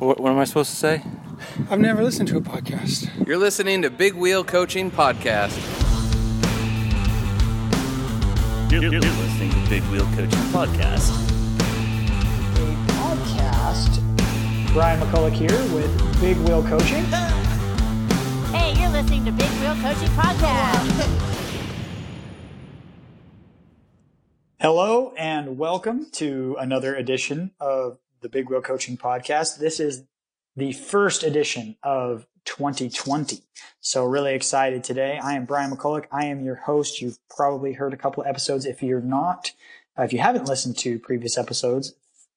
What, what am I supposed to say? I've never listened to a podcast. You're listening to Big Wheel Coaching Podcast. You're, you're listening to Big Wheel Coaching Podcast. a podcast. Brian McCulloch here with Big Wheel Coaching. Hey, you're listening to Big Wheel Coaching Podcast. Hello and welcome to another edition of the Big Wheel Coaching Podcast. This is the first edition of 2020. So really excited today. I am Brian McCulloch. I am your host. You've probably heard a couple episodes. If you're not, uh, if you haven't listened to previous episodes,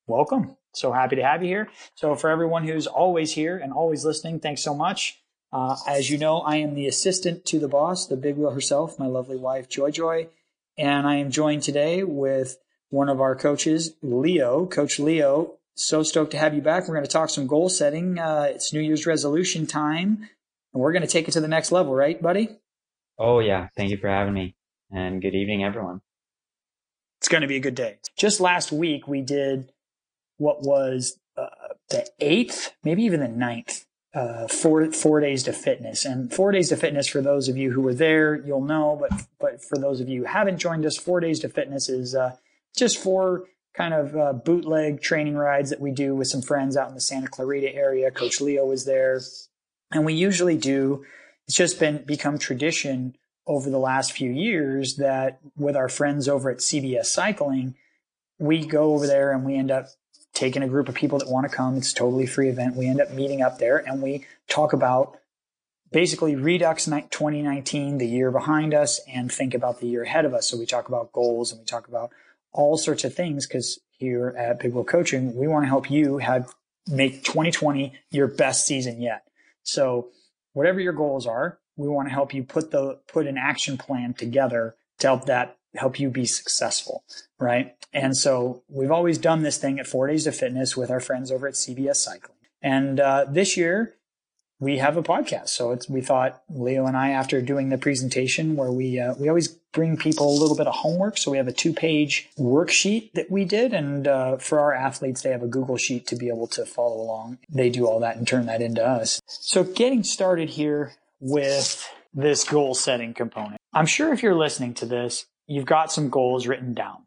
welcome. So happy to have you here. So for everyone who's always here and always listening, thanks so much. Uh, as you know, I am the assistant to the boss, the big wheel herself, my lovely wife, Joy Joy. And I am joined today with one of our coaches, Leo. Coach Leo, so stoked to have you back. We're going to talk some goal setting. Uh, it's New Year's resolution time, and we're going to take it to the next level, right, buddy? Oh, yeah. Thank you for having me. And good evening, everyone. It's going to be a good day. Just last week, we did what was uh, the eighth, maybe even the ninth, uh, four four days to fitness. And four days to fitness, for those of you who were there, you'll know. But but for those of you who haven't joined us, four days to fitness is uh, just four kind of uh, bootleg training rides that we do with some friends out in the Santa Clarita area. Coach Leo was there, and we usually do. It's just been become tradition over the last few years that with our friends over at CBS Cycling, we go over there and we end up taking a group of people that want to come. It's a totally free event. We end up meeting up there and we talk about basically Redux 2019, the year behind us, and think about the year ahead of us. So we talk about goals and we talk about all sorts of things because here at Big Wheel Coaching, we want to help you have make 2020 your best season yet. So whatever your goals are, we want to help you put the put an action plan together to help that help you be successful, right? And so we've always done this thing at Four Days of Fitness with our friends over at CBS Cycling. And uh, this year we have a podcast. So it's we thought Leo and I, after doing the presentation, where we uh, we always bring people a little bit of homework. So we have a two page worksheet that we did, and uh, for our athletes, they have a Google sheet to be able to follow along. They do all that and turn that into us. So getting started here with this goal setting component. I'm sure if you're listening to this, you've got some goals written down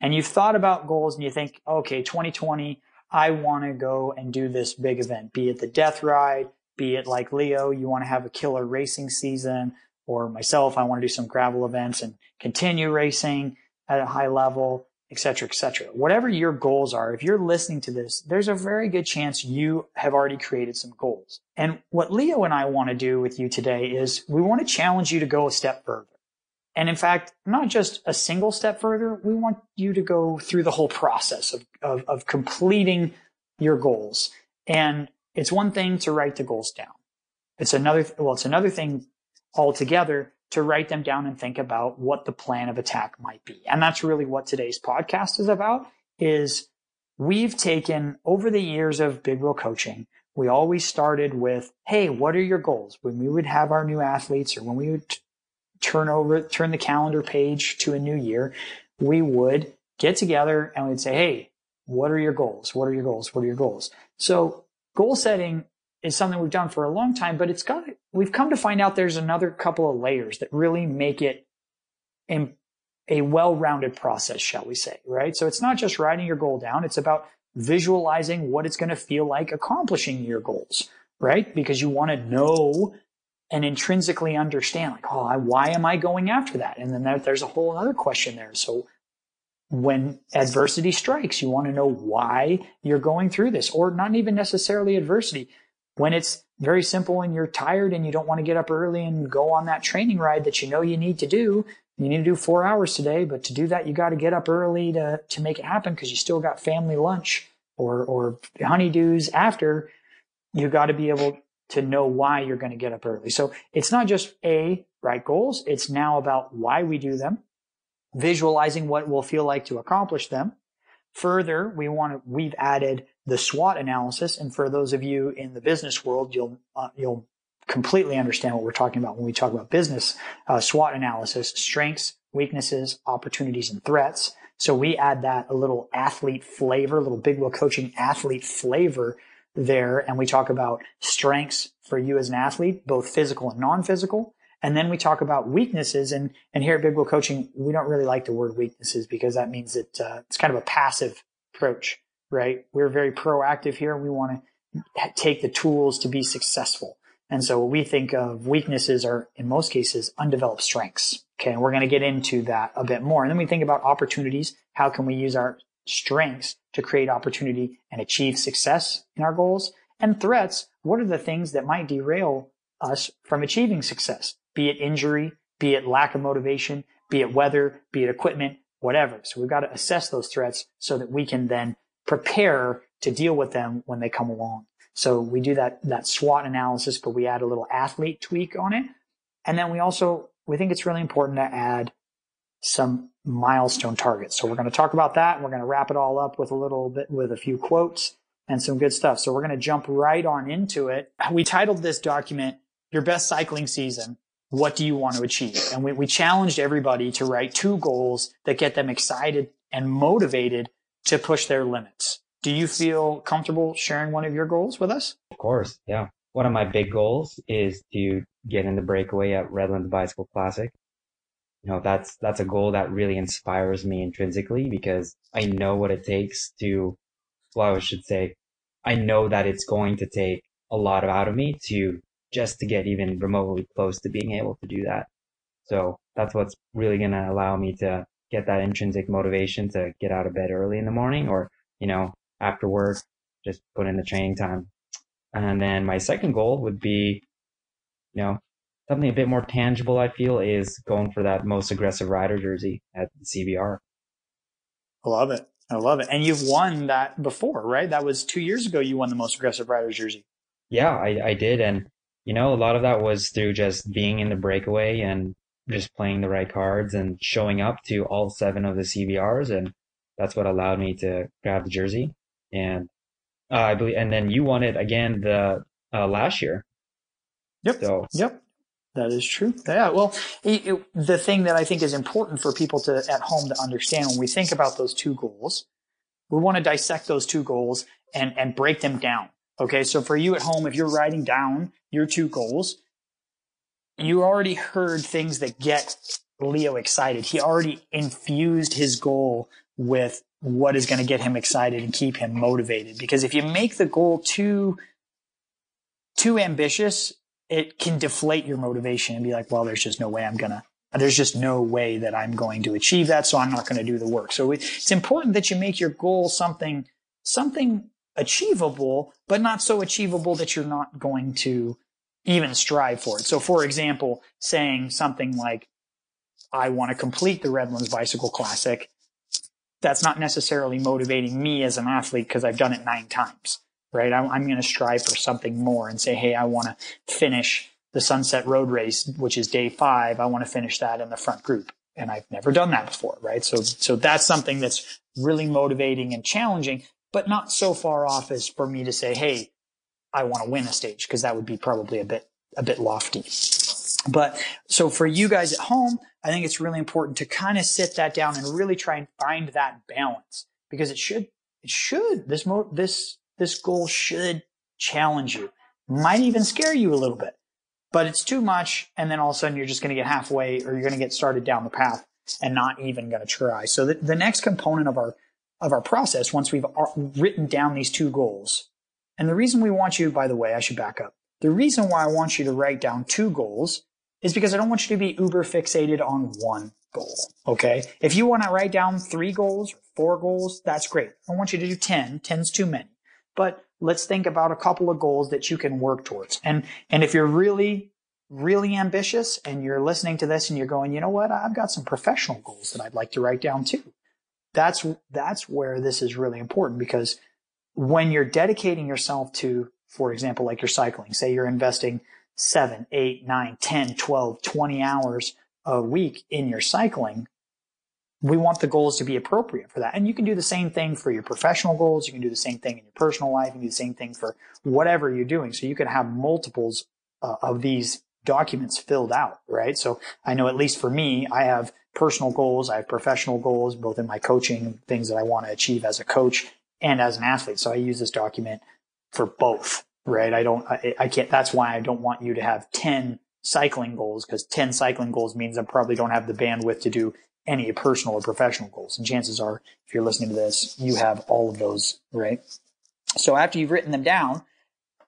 and you've thought about goals and you think, okay, 2020, I want to go and do this big event, be it the death ride, be it like Leo, you want to have a killer racing season, or myself, I want to do some gravel events and continue racing at a high level, et cetera, et cetera. Whatever your goals are, if you're listening to this, there's a very good chance you have already created some goals. And what Leo and I want to do with you today is we want to challenge you to go a step further. And in fact, not just a single step further, we want you to go through the whole process of, of, of completing your goals. And it's one thing to write the goals down. It's another, well, it's another thing altogether to write them down and think about what the plan of attack might be. And that's really what today's podcast is about is we've taken over the years of big wheel coaching. We always started with, Hey, what are your goals? When we would have our new athletes or when we would turn over, turn the calendar page to a new year, we would get together and we'd say, Hey, what are your goals? What are your goals? What are your goals? So goal setting is something we've done for a long time, but it's got, we've come to find out there's another couple of layers that really make it a, a well-rounded process, shall we say, right? So it's not just writing your goal down. It's about visualizing what it's going to feel like accomplishing your goals, right? Because you want to know and intrinsically understand, like, oh, why am I going after that? And then there, there's a whole other question there. So when adversity strikes, you want to know why you're going through this, or not even necessarily adversity. When it's very simple and you're tired and you don't want to get up early and go on that training ride that you know you need to do, you need to do four hours today, but to do that, you got to get up early to, to make it happen because you still got family lunch or, or honeydews after. You got to be able to know why you're going to get up early. So it's not just a right goals. It's now about why we do them visualizing what will feel like to accomplish them. Further, we want to, we've added the SWOT analysis. And for those of you in the business world, you'll, uh, you'll completely understand what we're talking about when we talk about business uh, SWOT analysis, strengths, weaknesses, opportunities, and threats. So we add that a little athlete flavor, a little big wheel coaching athlete flavor there and we talk about strengths for you as an athlete, both physical and non-physical. And then we talk about weaknesses. And, and here at Big Wheel Coaching, we don't really like the word weaknesses because that means that uh, it's kind of a passive approach, right? We're very proactive here. We want to take the tools to be successful. And so we think of weaknesses are in most cases undeveloped strengths. Okay. And we're going to get into that a bit more. And then we think about opportunities. How can we use our strengths to create opportunity and achieve success in our goals? And threats. What are the things that might derail us from achieving success? Be it injury, be it lack of motivation, be it weather, be it equipment, whatever. So we've got to assess those threats so that we can then prepare to deal with them when they come along. So we do that, that SWOT analysis, but we add a little athlete tweak on it. And then we also, we think it's really important to add some milestone targets. So we're going to talk about that we're going to wrap it all up with a little bit, with a few quotes and some good stuff. So we're going to jump right on into it. We titled this document, Your Best Cycling Season. What do you want to achieve? And we, we challenged everybody to write two goals that get them excited and motivated to push their limits. Do you feel comfortable sharing one of your goals with us? Of course. Yeah. One of my big goals is to get in the breakaway at Redlands Bicycle Classic. You know, that's, that's a goal that really inspires me intrinsically because I know what it takes to, well, I should say, I know that it's going to take a lot out of me to just to get even remotely close to being able to do that. So that's what's really going to allow me to get that intrinsic motivation to get out of bed early in the morning or, you know, after work, just put in the training time. And then my second goal would be, you know, something a bit more tangible, I feel, is going for that most aggressive rider jersey at the CBR. I love it. I love it. And you've won that before, right? That was two years ago you won the most aggressive rider jersey. Yeah, I, I did. And, you know, a lot of that was through just being in the breakaway and just playing the right cards and showing up to all seven of the CBRs. And that's what allowed me to grab the jersey. And uh, I believe, and then you won it again the uh, last year. Yep. So. Yep. That is true. Yeah. Well, it, it, the thing that I think is important for people to at home to understand when we think about those two goals, we want to dissect those two goals and and break them down. Okay. So for you at home, if you're writing down your two goals, you already heard things that get Leo excited. He already infused his goal with what is going to get him excited and keep him motivated. Because if you make the goal too, too ambitious, it can deflate your motivation and be like, well, there's just no way I'm going to, there's just no way that I'm going to achieve that. So I'm not going to do the work. So it's important that you make your goal something, something achievable, but not so achievable that you're not going to even strive for it. So for example, saying something like, I want to complete the Redlands Bicycle Classic that's not necessarily motivating me as an athlete because I've done it nine times, right? I'm, I'm going to strive for something more and say, Hey, I want to finish the Sunset Road Race, which is day five. I want to finish that in the front group. And I've never done that before, right? So, so that's something that's really motivating and challenging, but not so far off as for me to say, Hey, I want to win a stage because that would be probably a bit, a bit lofty. But so for you guys at home, I think it's really important to kind of sit that down and really try and find that balance because it should, it should, this mo, this, this goal should challenge you, might even scare you a little bit, but it's too much. And then all of a sudden you're just going to get halfway or you're going to get started down the path and not even going to try. So the, the next component of our, of our process, once we've uh, written down these two goals, and the reason we want you, by the way, I should back up. The reason why I want you to write down two goals is because I don't want you to be uber fixated on one goal. Okay. If you want to write down three goals, four goals, that's great. I want you to do 10. 10's too many. But let's think about a couple of goals that you can work towards. And, and if you're really, really ambitious and you're listening to this and you're going, you know what? I've got some professional goals that I'd like to write down too. That's, that's where this is really important because when you're dedicating yourself to, for example, like you're cycling, say you're investing seven, eight, nine, 10, 12, 20 hours a week in your cycling, we want the goals to be appropriate for that. And you can do the same thing for your professional goals. You can do the same thing in your personal life. You can do the same thing for whatever you're doing. So you can have multiples uh, of these documents filled out, right? So I know at least for me, I have personal goals. I have professional goals, both in my coaching, things that I want to achieve as a coach and as an athlete. So I use this document for both, right? I don't, I, I can't, that's why I don't want you to have 10 cycling goals because 10 cycling goals means I probably don't have the bandwidth to do any personal or professional goals. And chances are, if you're listening to this, you have all of those, right? So after you've written them down,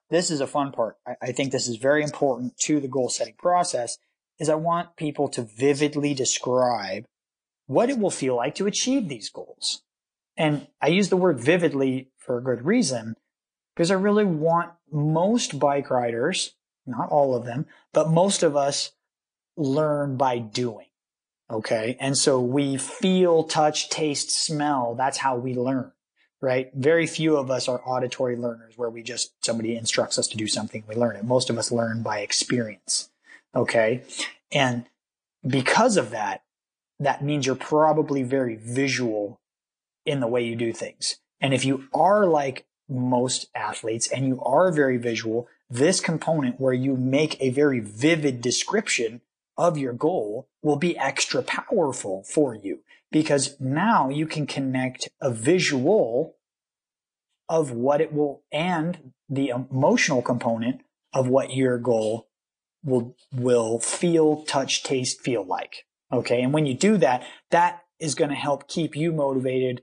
this is a fun part. I, I think this is very important to the goal setting process is I want people to vividly describe what it will feel like to achieve these goals. And I use the word vividly for a good reason because I really want most bike riders, not all of them, but most of us learn by doing. Okay. And so we feel, touch, taste, smell. That's how we learn, right? Very few of us are auditory learners where we just, somebody instructs us to do something, we learn it. Most of us learn by experience. Okay. And because of that, that means you're probably very visual in the way you do things. And if you are like most athletes and you are very visual, this component where you make a very vivid description of your goal will be extra powerful for you because now you can connect a visual of what it will and the emotional component of what your goal will will feel, touch, taste, feel like. Okay. And when you do that, that is going to help keep you motivated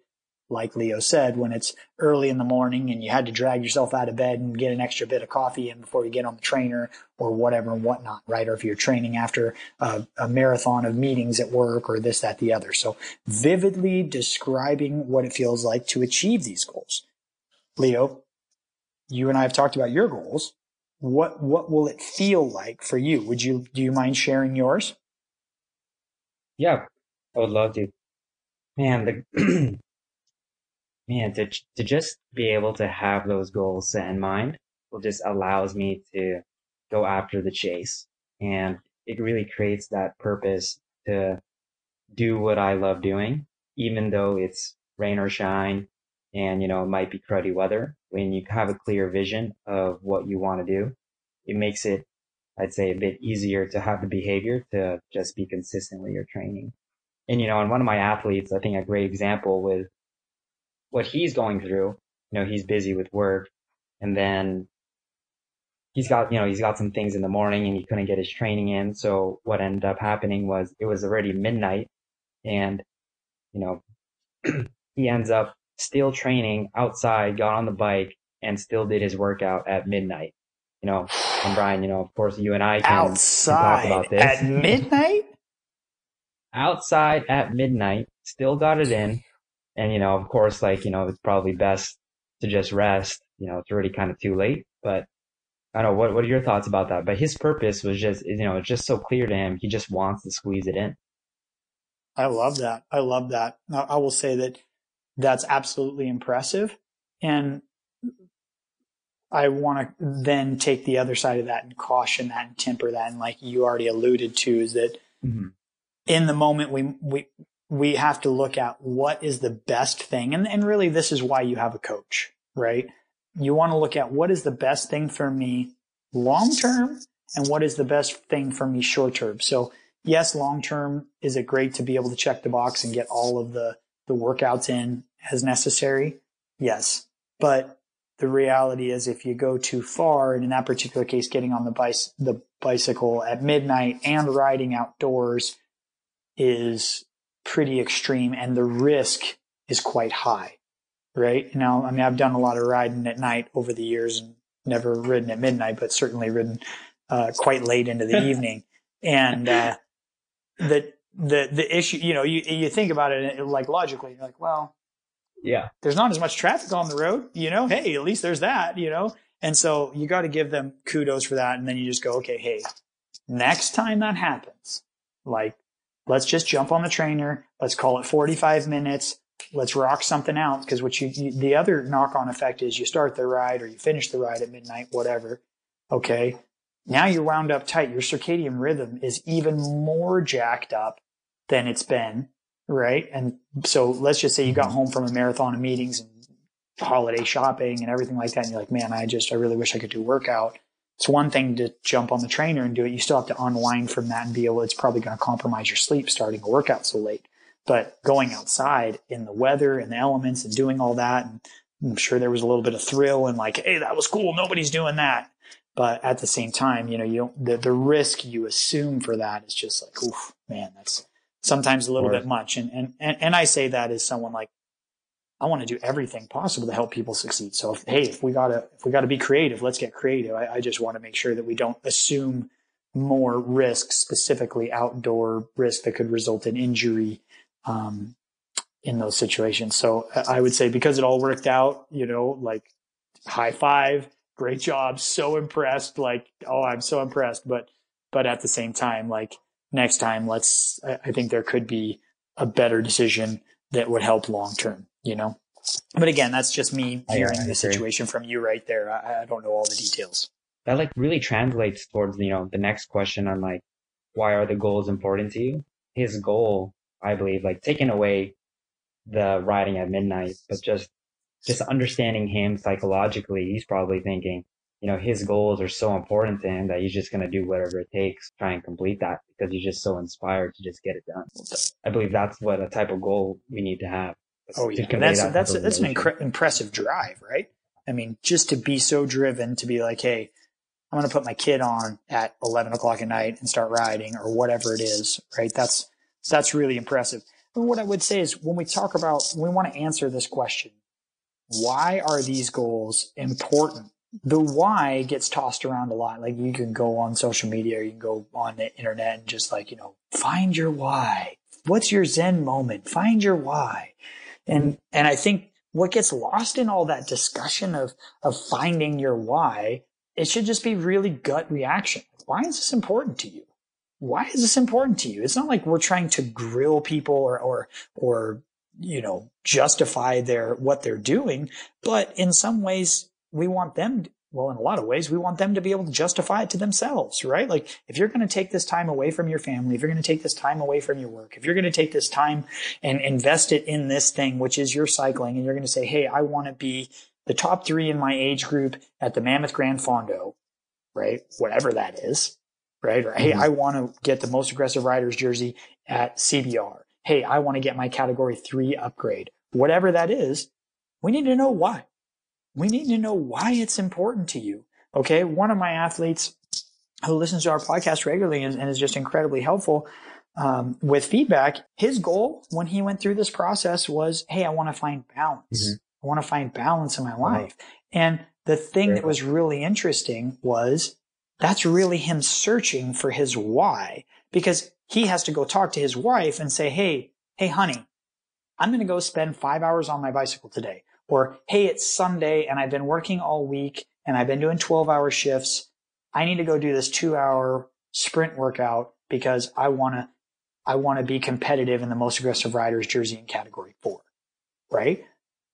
like Leo said, when it's early in the morning and you had to drag yourself out of bed and get an extra bit of coffee in before you get on the trainer or whatever and whatnot, right? Or if you're training after a, a, marathon of meetings at work or this, that, the other. So vividly describing what it feels like to achieve these goals. Leo, you and I have talked about your goals. What, what will it feel like for you? Would you, do you mind sharing yours? Yeah, I would love to. Man, the man, to, to just be able to have those goals set in mind will just allows me to go after the chase. And it really creates that purpose to do what I love doing, even though it's rain or shine and, you know, it might be cruddy weather. When you have a clear vision of what you want to do, it makes it, I'd say, a bit easier to have the behavior to just be consistent with your training. And, you know, and one of my athletes, I think a great example with what he's going through. You know, he's busy with work and then he's got, you know, he's got some things in the morning and he couldn't get his training in. So what ended up happening was it was already midnight and, you know, he ends up still training outside, got on the bike and still did his workout at midnight. You know, and Brian, you know, of course you and I can, outside can talk about this. at midnight. outside at midnight, still got it in. And, you know, of course, like, you know, it's probably best to just rest. You know, it's already kind of too late, but I don't know. What, what are your thoughts about that? But his purpose was just, you know, it's just so clear to him. He just wants to squeeze it in. I love that. I love that. I will say that that's absolutely impressive. And I want to then take the other side of that and caution that and temper that. And like you already alluded to is that mm-hmm. in the moment we, we, we have to look at what is the best thing. And, and really, this is why you have a coach, right? You want to look at what is the best thing for me long term and what is the best thing for me short term. So yes, long term is it great to be able to check the box and get all of the, the workouts in as necessary? Yes. But the reality is if you go too far, and in that particular case, getting on the, bice, the bicycle at midnight and riding outdoors is pretty extreme and the risk is quite high, right? Now, I mean, I've done a lot of riding at night over the years and never ridden at midnight, but certainly ridden uh, quite late into the evening. And uh, the the the issue, you know, you you think about it like logically, you're like, well, yeah, there's not as much traffic on the road, you know. Hey, at least there's that, you know. And so you got to give them kudos for that, and then you just go, okay, hey, next time that happens, like let's just jump on the trainer. Let's call it 45 minutes. Let's rock something out. Because what you, you, the other knock on effect is you start the ride or you finish the ride at midnight, whatever. Okay. Now you're wound up tight. Your circadian rhythm is even more jacked up than it's been. Right. And so let's just say you got mm-hmm. home from a marathon of meetings and holiday shopping and everything like that. And you're like, man, I just, I really wish I could do workout it's one thing to jump on the trainer and do it. You still have to unwind from that and be able, it's probably going to compromise your sleep starting a workout so late. But going outside in the weather and the elements and doing all that and I'm sure there was a little bit of thrill and like, hey, that was cool. Nobody's doing that. But at the same time, you know, you don't, the, the risk you assume for that is just like, oof, man, that's sometimes a little bit much. And, and, and, and I say that as someone like, I want to do everything possible to help people succeed. So if, hey, if we gotta, if we gotta be creative, let's get creative. I, I just want to make sure that we don't assume more risk, specifically outdoor risk that could result in injury, um, in those situations. So I would say because it all worked out, you know, like high five, great job, so impressed. Like, oh, I'm so impressed. But, but at the same time, like next time, let's, I think there could be a better decision that would help long term, you know? But again, that's just me hearing the situation from you right there. I, I don't know all the details. That like really translates towards, you know, the next question on like, why are the goals important to you? His goal, I believe, like taking away the riding at midnight, but just just understanding him psychologically, he's probably thinking, you know, his goals are so important to him that he's just going to do whatever it takes, try and complete that because he's just so inspired to just get it done. I believe that's what a type of goal we need to have. Oh yeah, that's that that's that's an incre- impressive drive, right? I mean, just to be so driven to be like, hey, I'm going to put my kid on at 11 o'clock at night and start riding or whatever it is, right? That's that's really impressive. And what I would say is when we talk about, we want to answer this question. Why are these goals important? The why gets tossed around a lot. Like you can go on social media or you can go on the internet and just like, you know, find your why. What's your Zen moment? Find your why. And, and I think what gets lost in all that discussion of, of finding your why, it should just be really gut reaction. Why is this important to you? why is this important to you? It's not like we're trying to grill people or, or, or, you know, justify their, what they're doing. But in some ways, we want them, well, in a lot of ways, we want them to be able to justify it to themselves, right? Like if you're going to take this time away from your family, if you're going to take this time away from your work, if you're going to take this time and invest it in this thing, which is your cycling, and you're going to say, Hey, I want to be the top three in my age group at the Mammoth Grand Fondo, right? Whatever that is right? Or, hey, mm-hmm. I want to get the most aggressive riders jersey at CBR. Hey, I want to get my category three upgrade. Whatever that is, we need to know why. We need to know why it's important to you. Okay. One of my athletes who listens to our podcast regularly and, and is just incredibly helpful um, with feedback, his goal when he went through this process was, Hey, I want to find balance. Mm-hmm. I want to find balance in my life. And the thing that was really interesting was that's really him searching for his why because he has to go talk to his wife and say, Hey, hey, honey, I'm going to go spend five hours on my bicycle today. Or, Hey, it's Sunday and I've been working all week and I've been doing 12 hour shifts. I need to go do this two hour sprint workout because I want to, I want to be competitive in the most aggressive riders jersey in category four. Right.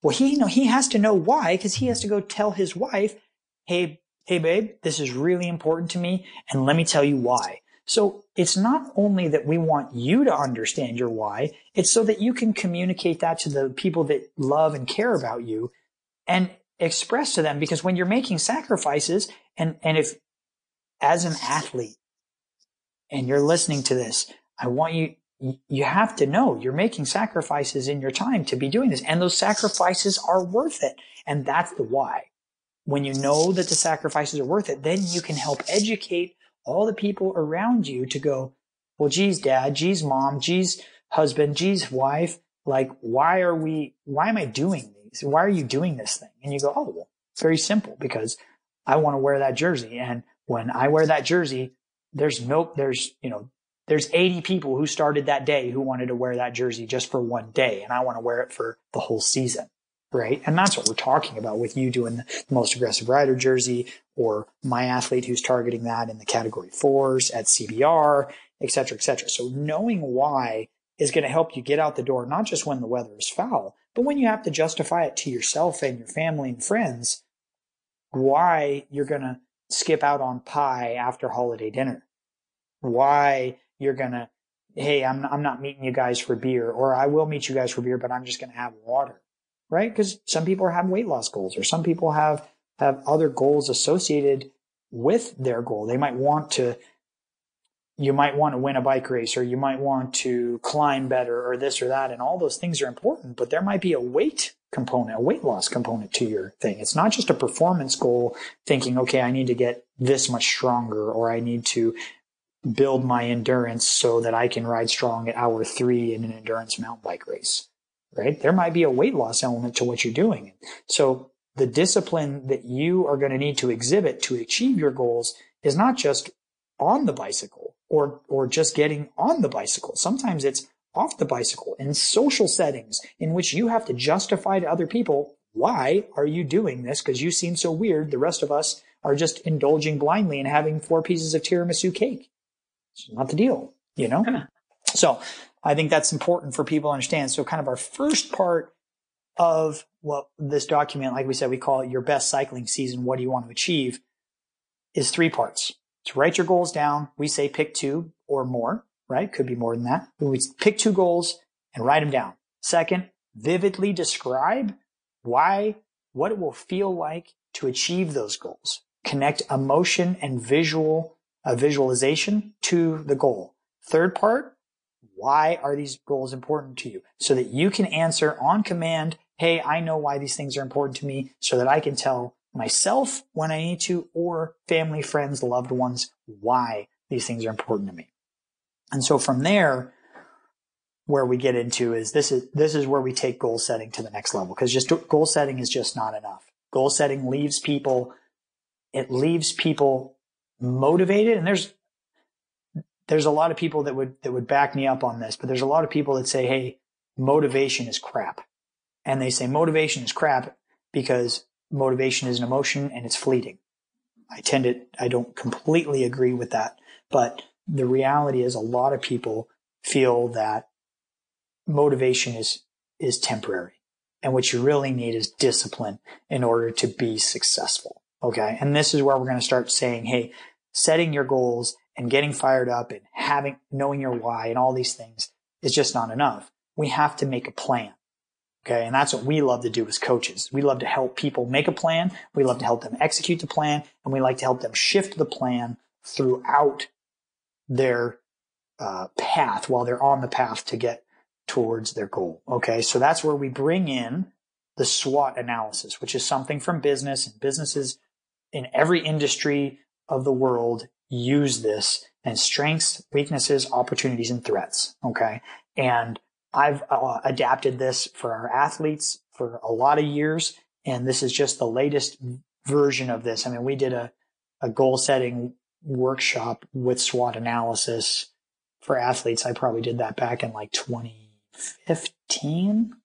Well, he, you know, he has to know why because he has to go tell his wife, Hey, Hey babe, this is really important to me and let me tell you why. So it's not only that we want you to understand your why, it's so that you can communicate that to the people that love and care about you and express to them because when you're making sacrifices and, and if as an athlete and you're listening to this, I want you, you have to know you're making sacrifices in your time to be doing this and those sacrifices are worth it. And that's the why when you know that the sacrifices are worth it, then you can help educate all the people around you to go, well, geez, dad, geez, mom, geez, husband, geez, wife, like, why are we, why am I doing these? Why are you doing this thing? And you go, oh, well, very simple because I want to wear that jersey. And when I wear that jersey, there's no, there's, you know, there's 80 people who started that day who wanted to wear that jersey just for one day. And I want to wear it for the whole season right? And that's what we're talking about with you doing the most aggressive rider jersey or my athlete who's targeting that in the category fours at CBR, et cetera, et cetera. So knowing why is going to help you get out the door, not just when the weather is foul, but when you have to justify it to yourself and your family and friends, why you're going to skip out on pie after holiday dinner, why you're going to, Hey, I'm, I'm not meeting you guys for beer, or I will meet you guys for beer, but I'm just going to have water right? Because some people have weight loss goals or some people have, have other goals associated with their goal. They might want to, you might want to win a bike race or you might want to climb better or this or that. And all those things are important, but there might be a weight component, a weight loss component to your thing. It's not just a performance goal thinking, okay, I need to get this much stronger or I need to build my endurance so that I can ride strong at hour three in an endurance mountain bike race, right? There might be a weight loss element to what you're doing. So the discipline that you are going to need to exhibit to achieve your goals is not just on the bicycle or, or just getting on the bicycle. Sometimes it's off the bicycle in social settings in which you have to justify to other people, why are you doing this? Because you seem so weird. The rest of us are just indulging blindly and having four pieces of tiramisu cake. It's not the deal, you know? So I think that's important for people to understand. So kind of our first part of what this document, like we said, we call it your best cycling season. What do you want to achieve is three parts. To write your goals down. We say pick two or more, right? Could be more than that. We pick two goals and write them down. Second, vividly describe why, what it will feel like to achieve those goals. Connect emotion and visual, a visualization to the goal. Third part, why are these goals important to you? So that you can answer on command, hey, I know why these things are important to me so that I can tell myself when I need to or family, friends, loved ones why these things are important to me. And so from there, where we get into is this is this is where we take goal setting to the next level because just goal setting is just not enough. Goal setting leaves people it leaves people motivated and there's there's a lot of people that would that would back me up on this, but there's a lot of people that say, "Hey, motivation is crap." And they say motivation is crap because motivation is an emotion and it's fleeting. I tend to I don't completely agree with that, but the reality is a lot of people feel that motivation is is temporary. And what you really need is discipline in order to be successful. Okay. And this is where we're going to start saying, Hey, setting your goals and getting fired up and having, knowing your why and all these things is just not enough. We have to make a plan. Okay. And that's what we love to do as coaches. We love to help people make a plan. We love to help them execute the plan and we like to help them shift the plan throughout their uh, path while they're on the path to get towards their goal. Okay. So that's where we bring in the SWOT analysis, which is something from business and businesses in every industry of the world use this and strengths, weaknesses, opportunities, and threats. Okay. And I've uh, adapted this for our athletes for a lot of years. And this is just the latest version of this. I mean, we did a, a goal setting workshop with SWOT analysis for athletes. I probably did that back in like 2015,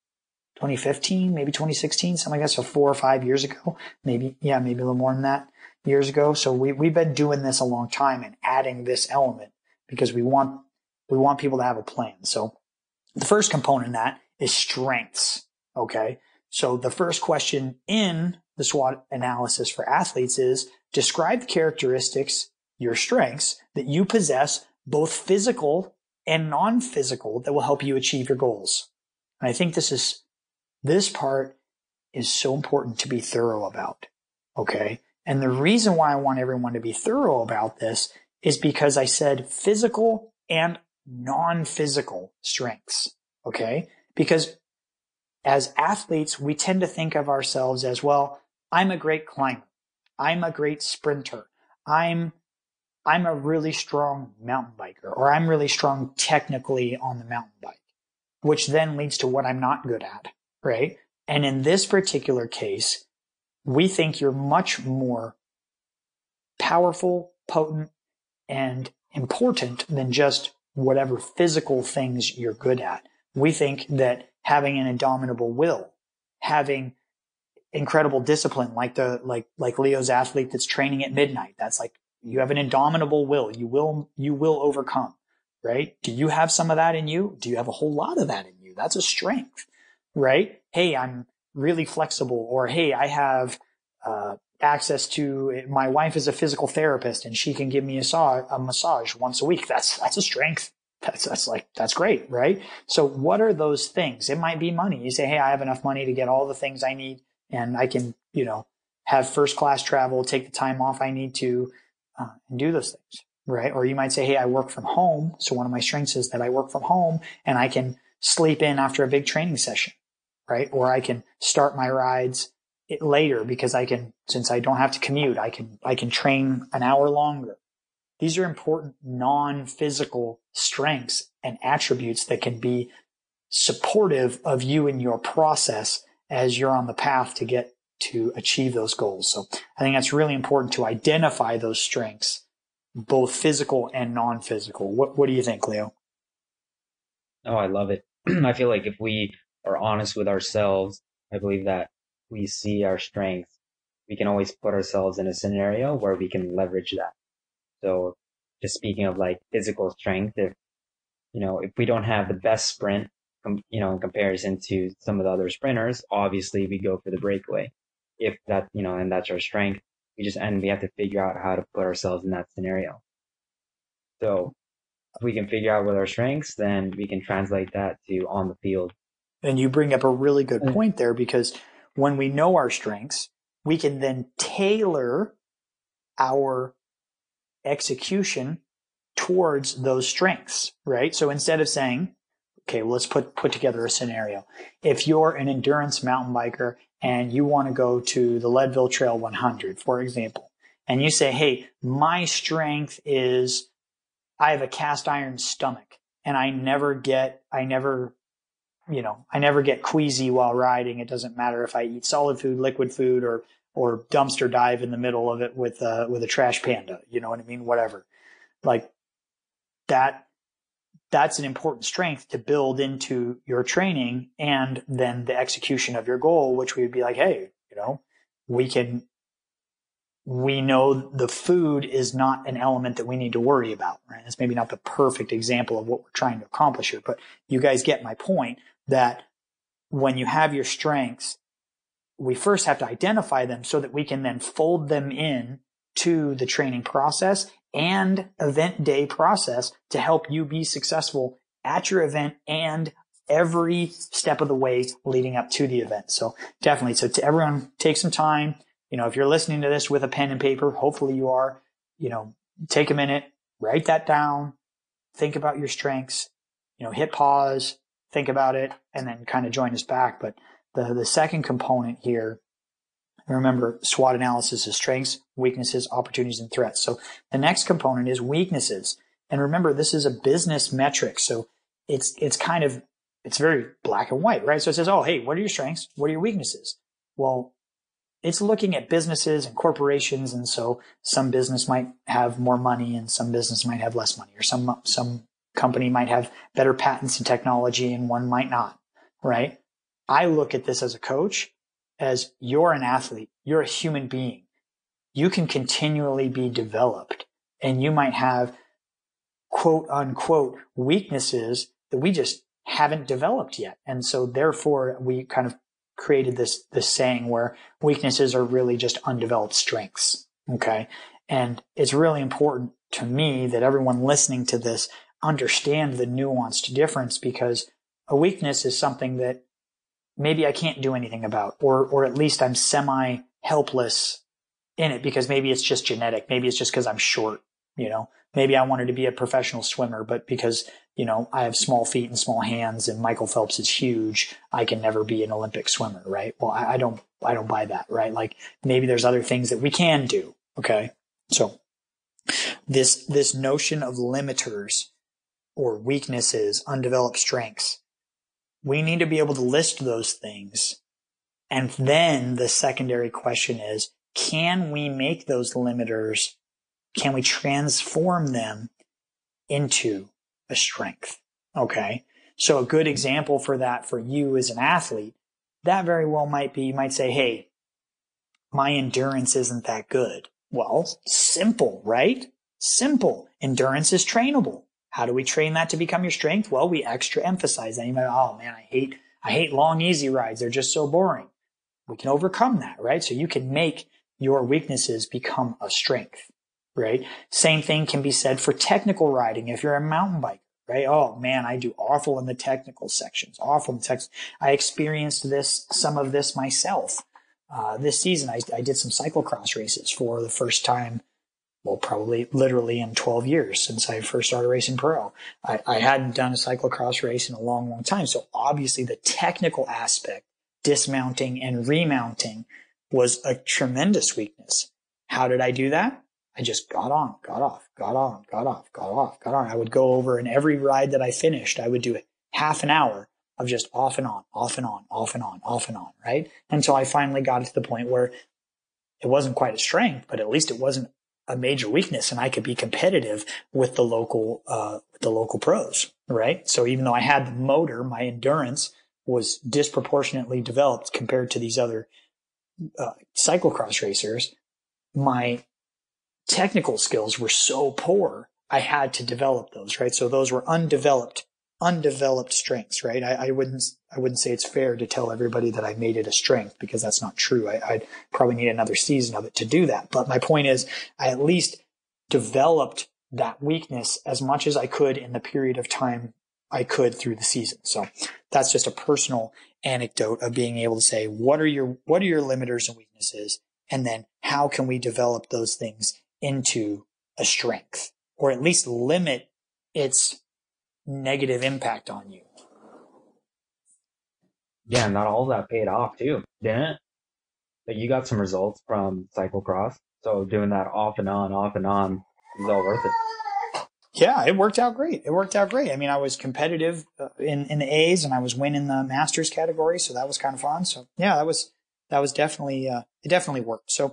2015, maybe 2016, something like that. So four or five years ago, maybe, yeah, maybe a little more than that years ago. So we, we've been doing this a long time and adding this element because we want, we want people to have a plan. So the first component in that is strengths. Okay. So the first question in the SWOT analysis for athletes is describe the characteristics, your strengths that you possess, both physical and non-physical that will help you achieve your goals. And I think this is, this part is so important to be thorough about. Okay. And the reason why I want everyone to be thorough about this is because I said physical and non-physical strengths. Okay. Because as athletes, we tend to think of ourselves as, well, I'm a great climber. I'm a great sprinter. I'm, I'm a really strong mountain biker or I'm really strong technically on the mountain bike, which then leads to what I'm not good at. Right. And in this particular case, we think you're much more powerful, potent, and important than just whatever physical things you're good at. We think that having an indomitable will, having incredible discipline, like the, like, like Leo's athlete that's training at midnight. That's like, you have an indomitable will. You will, you will overcome, right? Do you have some of that in you? Do you have a whole lot of that in you? That's a strength, right? Hey, I'm really flexible or, hey, I have, uh, access to my wife is a physical therapist and she can give me a, saw, a massage once a week. That's, that's a strength. That's, that's like, that's great, right? So what are those things? It might be money. You say, Hey, I have enough money to get all the things I need and I can, you know, have first class travel, take the time off I need to, uh, and do those things, right? Or you might say, Hey, I work from home. So one of my strengths is that I work from home and I can sleep in after a big training session right? Or I can start my rides later because I can, since I don't have to commute, I can, I can train an hour longer. These are important non-physical strengths and attributes that can be supportive of you in your process as you're on the path to get to achieve those goals. So I think that's really important to identify those strengths, both physical and non-physical. What, what do you think, Leo? Oh, I love it. I feel like if we are honest with ourselves, I believe that we see our strengths, we can always put ourselves in a scenario where we can leverage that. So just speaking of like physical strength, if, you know, if we don't have the best sprint, you know, in comparison to some of the other sprinters, obviously we go for the breakaway. If that, you know, and that's our strength, we just, and we have to figure out how to put ourselves in that scenario. So if we can figure out what our strengths, then we can translate that to on the field. And you bring up a really good mm. point there because when we know our strengths, we can then tailor our execution towards those strengths, right? So instead of saying, okay, well, let's put, put together a scenario. If you're an endurance mountain biker and you want to go to the Leadville Trail 100, for example, and you say, hey, my strength is I have a cast iron stomach and I never get, I never, you know, I never get queasy while riding. It doesn't matter if I eat solid food, liquid food, or, or dumpster dive in the middle of it with, uh, with a trash panda. You know what I mean? Whatever. Like that, that's an important strength to build into your training and then the execution of your goal, which we would be like, Hey, you know, we can, we know the food is not an element that we need to worry about, right? That's maybe not the perfect example of what we're trying to accomplish here, but you guys get my point that when you have your strengths, we first have to identify them so that we can then fold them in to the training process and event day process to help you be successful at your event and every step of the way leading up to the event. So definitely. So to everyone take some time, you know, if you're listening to this with a pen and paper, hopefully you are, you know, take a minute, write that down, think about your strengths, you know, hit pause, think about it, and then kind of join us back. But the, the second component here, remember SWOT analysis is strengths, weaknesses, opportunities, and threats. So the next component is weaknesses. And remember, this is a business metric. So it's, it's kind of, it's very black and white, right? So it says, oh, hey, what are your strengths? What are your weaknesses? Well, it's looking at businesses and corporations. And so some business might have more money and some business might have less money or some, some company might have better patents and technology and one might not, right? I look at this as a coach as you're an athlete. You're a human being. You can continually be developed and you might have quote unquote weaknesses that we just haven't developed yet. And so therefore we kind of created this, this saying where weaknesses are really just undeveloped strengths. Okay. And it's really important to me that everyone listening to this understand the nuanced difference because a weakness is something that maybe I can't do anything about, or, or at least I'm semi helpless in it because maybe it's just genetic. Maybe it's just because I'm short, you know, maybe I wanted to be a professional swimmer, but because, you know, I have small feet and small hands and Michael Phelps is huge, I can never be an Olympic swimmer, right? Well, I, I don't, I don't buy that, right? Like maybe there's other things that we can do. Okay. So this, this notion of limiters or weaknesses, undeveloped strengths, we need to be able to list those things. And then the secondary question is, can we make those limiters can we transform them into a strength? Okay. So a good example for that for you as an athlete, that very well might be, you might say, Hey, my endurance isn't that good. Well, simple, right? Simple. Endurance is trainable. How do we train that to become your strength? Well, we extra emphasize that. You oh man, I hate, I hate long, easy rides. They're just so boring. We can overcome that, right? So you can make your weaknesses become a strength right? Same thing can be said for technical riding if you're a mountain biker, right? Oh man, I do awful in the technical sections, awful in the text. I experienced this, some of this myself. Uh, this season, I, I did some cyclocross races for the first time well, probably literally in 12 years since I first started racing pro. I, I, hadn't done a cyclocross race in a long, long time. So obviously the technical aspect dismounting and remounting was a tremendous weakness. How did I do that? I just got on, got off, got on, got off, got off, got on. I would go over and every ride that I finished, I would do half an hour of just off and on, off and on, off and on, off and on, right? Until I finally got to the point where it wasn't quite a strength, but at least it wasn't a major weakness and I could be competitive with the local, uh, the local pros, right? So even though I had the motor, my endurance was disproportionately developed compared to these other uh, cyclocross racers. My technical skills were so poor. I had to develop those, right? So those were undeveloped undeveloped strengths, right? I, I, wouldn't, I wouldn't say it's fair to tell everybody that I made it a strength because that's not true. I, would probably need another season of it to do that. But my point is, I at least developed that weakness as much as I could in the period of time I could through the season. So that's just a personal anecdote of being able to say, what are your, what are your limiters and weaknesses? And then how can we develop those things into a strength or at least limit its negative impact on you. Yeah, not all that paid off too, didn't it? Like you got some results from cyclocross, so doing that off and on, off and on is all worth it. Yeah, it worked out great. It worked out great. I mean, I was competitive uh, in in the A's, and I was winning the Masters category, so that was kind of fun. So yeah, that was that was definitely uh, it definitely worked. So,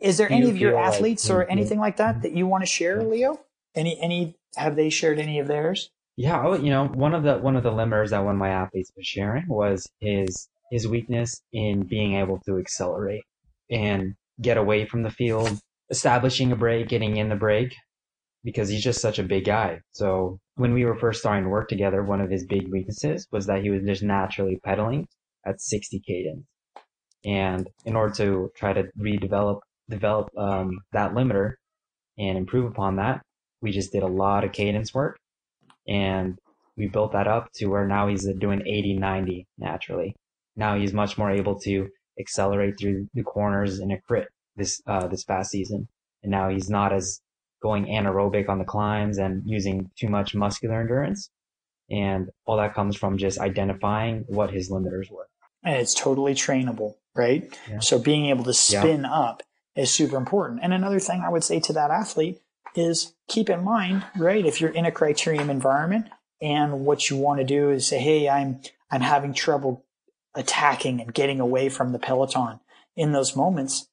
is there any of your athletes like, or anything like that that you want to share, Leo? Any any have they shared any of theirs? Yeah, you know, one of the one of the limiters that one of my athletes was sharing was his his weakness in being able to accelerate and get away from the field, establishing a break, getting in the break, because he's just such a big guy. So when we were first starting to work together, one of his big weaknesses was that he was just naturally pedaling at 60 cadence. And in order to try to redevelop develop um, that limiter and improve upon that, we just did a lot of cadence work and we built that up to where now he's doing 80, 90 naturally. Now he's much more able to accelerate through the corners in a crit this, uh, this past season. And now he's not as going anaerobic on the climbs and using too much muscular endurance. And all that comes from just identifying what his limiters were. And it's totally trainable, right? Yeah. So being able to spin yeah. up is super important. And another thing I would say to that athlete is keep in mind, right? If you're in a criterium environment and what you want to do is say, Hey, I'm, I'm having trouble attacking and getting away from the peloton in those moments.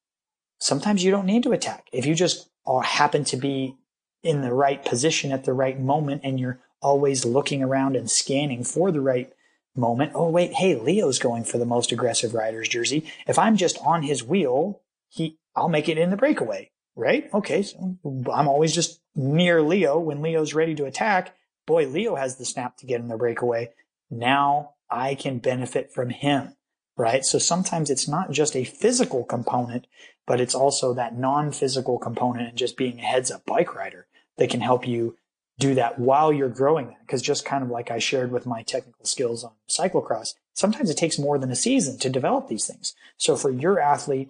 Sometimes you don't need to attack. If you just happen to be in the right position at the right moment and you're always looking around and scanning for the right moment. Oh, wait. Hey, Leo's going for the most aggressive riders jersey. If I'm just on his wheel, he, I'll make it in the breakaway right? Okay. So I'm always just near Leo when Leo's ready to attack. Boy, Leo has the snap to get in the breakaway. Now I can benefit from him, right? So sometimes it's not just a physical component, but it's also that non-physical component and just being a heads up bike rider that can help you do that while you're growing that. Cause just kind of like I shared with my technical skills on cyclocross, sometimes it takes more than a season to develop these things. So for your athlete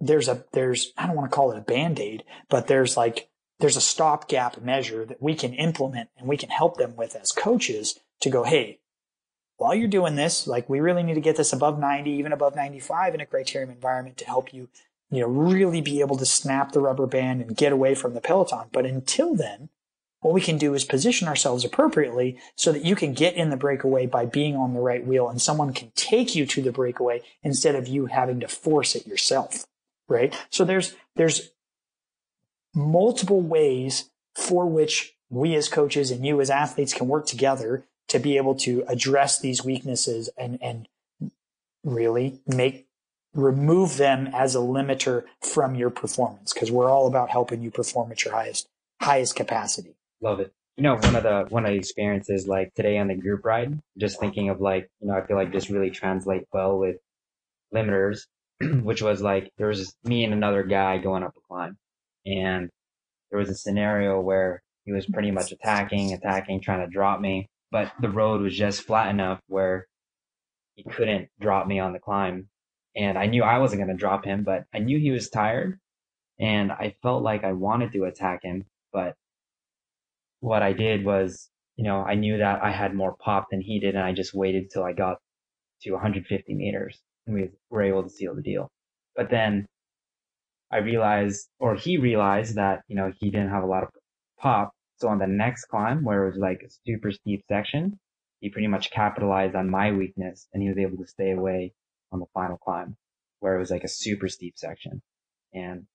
there's a there's I don't want to call it a band-aid, but there's like there's a stopgap measure that we can implement and we can help them with as coaches to go, hey, while you're doing this, like we really need to get this above 90, even above 95 in a criterium environment to help you, you know, really be able to snap the rubber band and get away from the peloton. But until then, what we can do is position ourselves appropriately so that you can get in the breakaway by being on the right wheel and someone can take you to the breakaway instead of you having to force it yourself right? So there's, there's multiple ways for which we as coaches and you as athletes can work together to be able to address these weaknesses and, and really make, remove them as a limiter from your performance. Cause we're all about helping you perform at your highest, highest capacity. Love it. You know, one of the, one of the experiences like today on the group ride, just thinking of like, you know, I feel like this really translate well with limiters which was like there was me and another guy going up a climb, and there was a scenario where he was pretty much attacking, attacking, trying to drop me, but the road was just flat enough where he couldn't drop me on the climb. And I knew I wasn't going to drop him, but I knew he was tired. And I felt like I wanted to attack him, but what I did was, you know, I knew that I had more pop than he did and I just waited till I got to 150 meters and we were able to seal the deal. But then I realized, or he realized that, you know, he didn't have a lot of pop. So on the next climb where it was like a super steep section, he pretty much capitalized on my weakness and he was able to stay away on the final climb where it was like a super steep section. And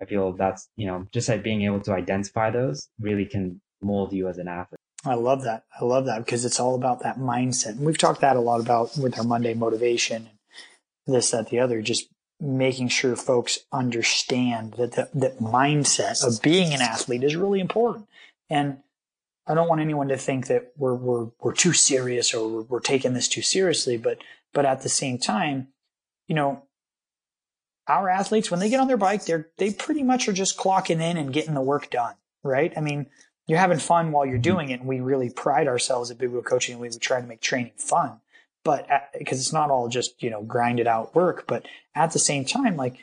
I feel that's, you know, just like being able to identify those really can mold you as an athlete. I love that. I love that because it's all about that mindset. And we've talked that a lot about with our Monday motivation this, that, the other, just making sure folks understand that the, that mindset of being an athlete is really important. And I don't want anyone to think that we're, we're, we're too serious or we're, we're taking this too seriously, but, but at the same time, you know, our athletes, when they get on their bike, they're, they pretty much are just clocking in and getting the work done, right? I mean, you're having fun while you're mm-hmm. doing it. And we really pride ourselves at Big Wheel Coaching. We, we try to make training fun, but because it's not all just, you know, grinded out work, but at the same time, like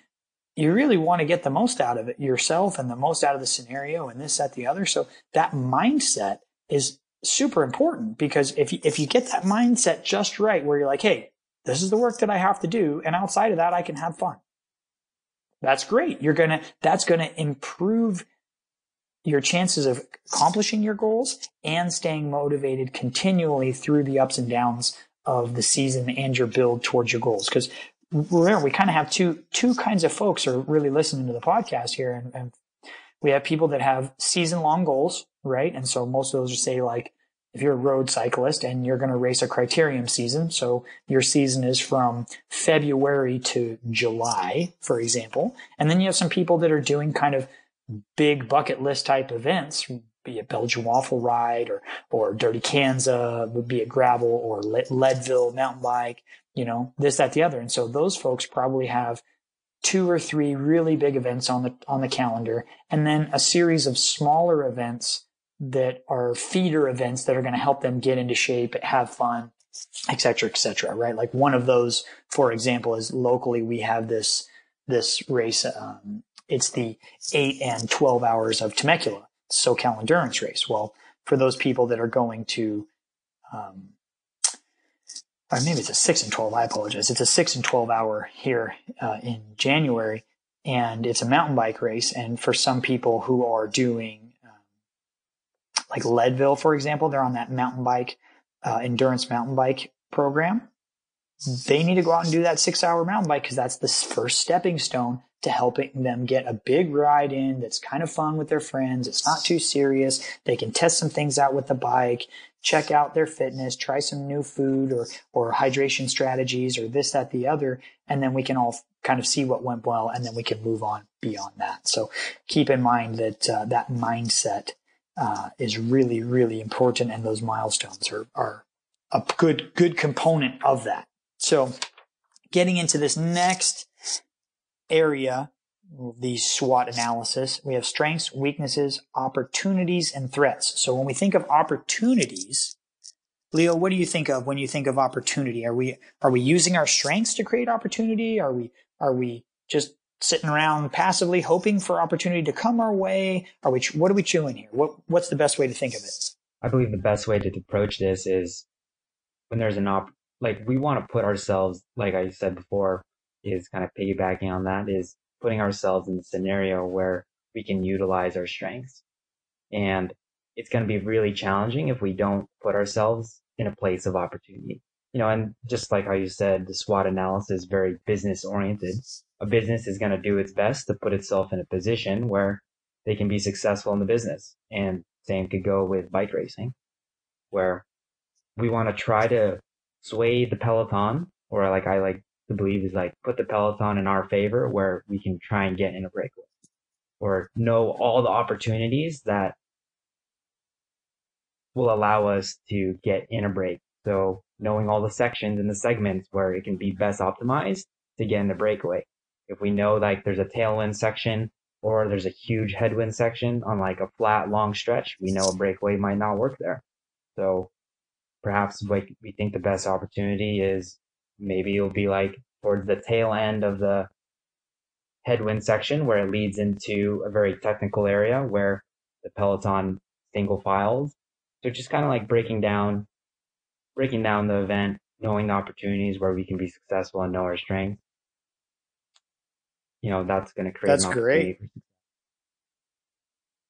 you really want to get the most out of it yourself and the most out of the scenario and this, that, the other. So that mindset is super important because if you, if you get that mindset just right, where you're like, Hey, this is the work that I have to do. And outside of that, I can have fun. That's great. You're to, that's to improve your chances of accomplishing your goals and staying motivated continually through the ups and downs of the season and your build towards your goals. Because remember, we kind of have two two kinds of folks are really listening to the podcast here, and, and we have people that have season long goals, right? And so most of those are say like if you're a road cyclist and you're going to race a criterium season, so your season is from February to July, for example, and then you have some people that are doing kind of big bucket list type events, be a Belgian waffle ride or, or Dirty Kanza, would be it gravel or Leadville mountain bike, you know, this, that, the other. And so those folks probably have two or three really big events on the, on the calendar and then a series of smaller events that are feeder events that are going to help them get into shape, have fun, et cetera, et cetera, right? Like one of those, for example, is locally we have this, this race, um, it's the eight and 12 hours of Temecula, SoCal endurance race. Well, for those people that are going to, um, or maybe it's a six and 12, I apologize. It's a six and 12 hour here uh, in January and it's a mountain bike race. And for some people who are doing um, like Leadville, for example, they're on that mountain bike, uh, endurance mountain bike program. They need to go out and do that six hour mountain bike because that's the first stepping stone to helping them get a big ride in that's kind of fun with their friends. It's not too serious. They can test some things out with the bike, check out their fitness, try some new food or, or hydration strategies or this, that, the other. And then we can all kind of see what went well and then we can move on beyond that. So keep in mind that uh, that mindset uh, is really, really important. And those milestones are, are a good, good component of that. So getting into this next area, the SWOT analysis, we have strengths, weaknesses, opportunities, and threats. So when we think of opportunities, Leo, what do you think of when you think of opportunity? Are we are we using our strengths to create opportunity? Are we are we just sitting around passively hoping for opportunity to come our way? Are we what are we chewing here? What what's the best way to think of it? I believe the best way to approach this is when there's an op like we want to put ourselves like I said before is kind of piggybacking on that is putting ourselves in the scenario where we can utilize our strengths. And it's going to be really challenging if we don't put ourselves in a place of opportunity. You know, and just like how you said, the SWOT analysis is very business oriented. A business is going to do its best to put itself in a position where they can be successful in the business. And same could go with bike racing, where we want to try to sway the peloton, or like I like to believe is like put the peloton in our favor where we can try and get in a breakaway or know all the opportunities that will allow us to get in a break. So knowing all the sections and the segments where it can be best optimized to get in the breakaway. If we know like there's a tailwind section or there's a huge headwind section on like a flat long stretch, we know a breakaway might not work there. So perhaps like we think the best opportunity is maybe it'll be like towards the tail end of the headwind section where it leads into a very technical area where the Peloton single files. So just kind of like breaking down, breaking down the event knowing the opportunities where we can be successful and know our strengths, you know, that's going to create. That's great.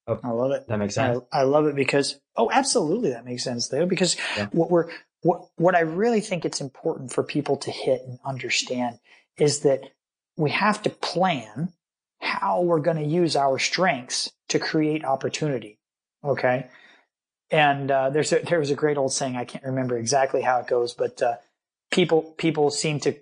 for- oh, I love it. That makes I, sense. I love it because oh, absolutely, that makes sense though. Because Yeah. what we're what what I really think it's important for people to hit and understand is that we have to plan how we're going to use our strengths to create opportunity. Okay, and uh, there's a, there was a great old saying I can't remember exactly how it goes, but uh, people people seem to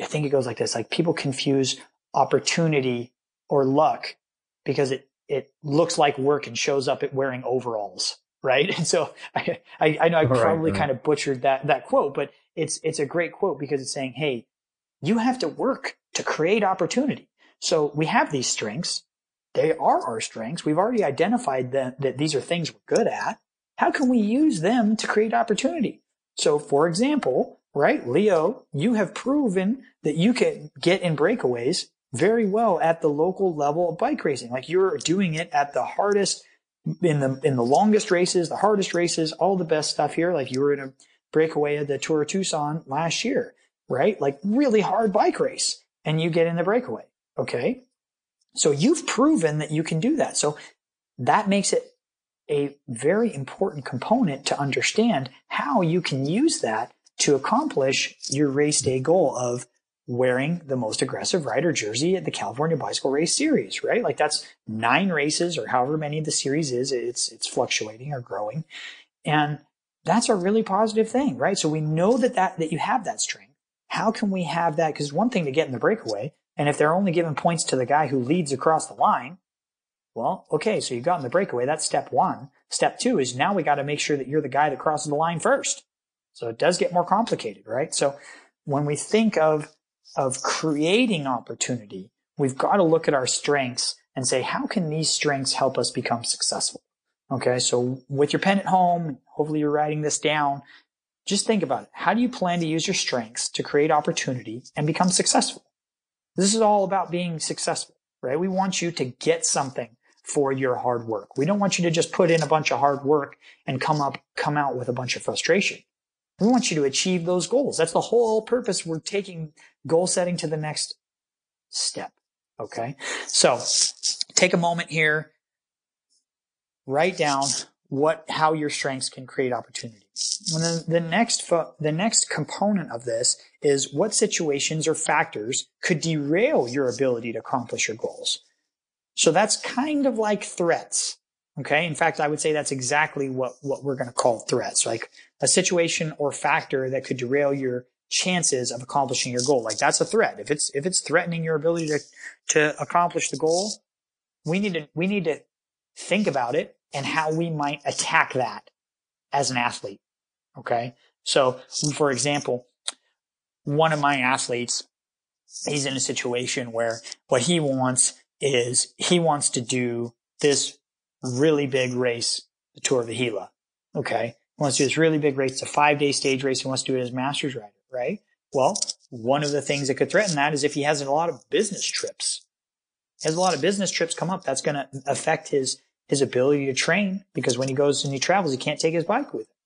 I think it goes like this: like people confuse opportunity or luck because it it looks like work and shows up at wearing overalls, right? And so I I, I know I Right, probably right. kind of butchered that that quote, but it's it's a great quote because it's saying, hey, you have to work to create opportunity. So we have these strengths. They are our strengths. We've already identified that, that these are things we're good at. How can we use them to create opportunity? So for example, right, Leo, you have proven that you can get in breakaways very well at the local level of bike racing. Like you're doing it at the hardest in the in the longest races, the hardest races, all the best stuff here. Like you were in a breakaway at the Tour of Tucson last year, right? Like really hard bike race and you get in the breakaway. Okay. So you've proven that you can do that. So that makes it a very important component to understand how you can use that to accomplish your race day goal of wearing the most aggressive rider jersey at the California Bicycle Race Series, right? Like that's nine races or however many the series is. It's, it's fluctuating or growing. And that's a really positive thing, right? So we know that that, that you have that strength. How can we have that? Because one thing to get in the breakaway, and if they're only giving points to the guy who leads across the line, well, okay, so you got in the breakaway. That's step one. Step two is now we got to make sure that you're the guy that crosses the line first. So it does get more complicated, right? So when we think of, of creating opportunity, we've got to look at our strengths and say, how can these strengths help us become successful? Okay. So with your pen at home, hopefully you're writing this down. Just think about it. How do you plan to use your strengths to create opportunity and become successful? This is all about being successful, right? We want you to get something for your hard work. We don't want you to just put in a bunch of hard work and come up, come out with a bunch of frustration. We want you to achieve those goals. That's the whole purpose. We're taking goal setting to the next step. Okay. So take a moment here, write down what, how your strengths can create opportunities. And then the next, fo- the next component of this is what situations or factors could derail your ability to accomplish your goals. So that's kind of like threats. Okay. In fact, I would say that's exactly what, what we're going to call threats, like a situation or factor that could derail your chances of accomplishing your goal. Like that's a threat. If it's, if it's threatening your ability to, to accomplish the goal, we need to, we need to think about it and how we might attack that as an athlete. Okay. So for example, one of my athletes, he's in a situation where what he wants is he wants to do this really big race, the Tour of the Gila. Okay. Wants to do this really big race. It's a five day stage race. He wants to do it as master's rider, right? Well, one of the things that could threaten that is if he has a lot of business trips. He has a lot of business trips come up. That's going to affect his, his ability to train because when he goes and he travels, he can't take his bike with him.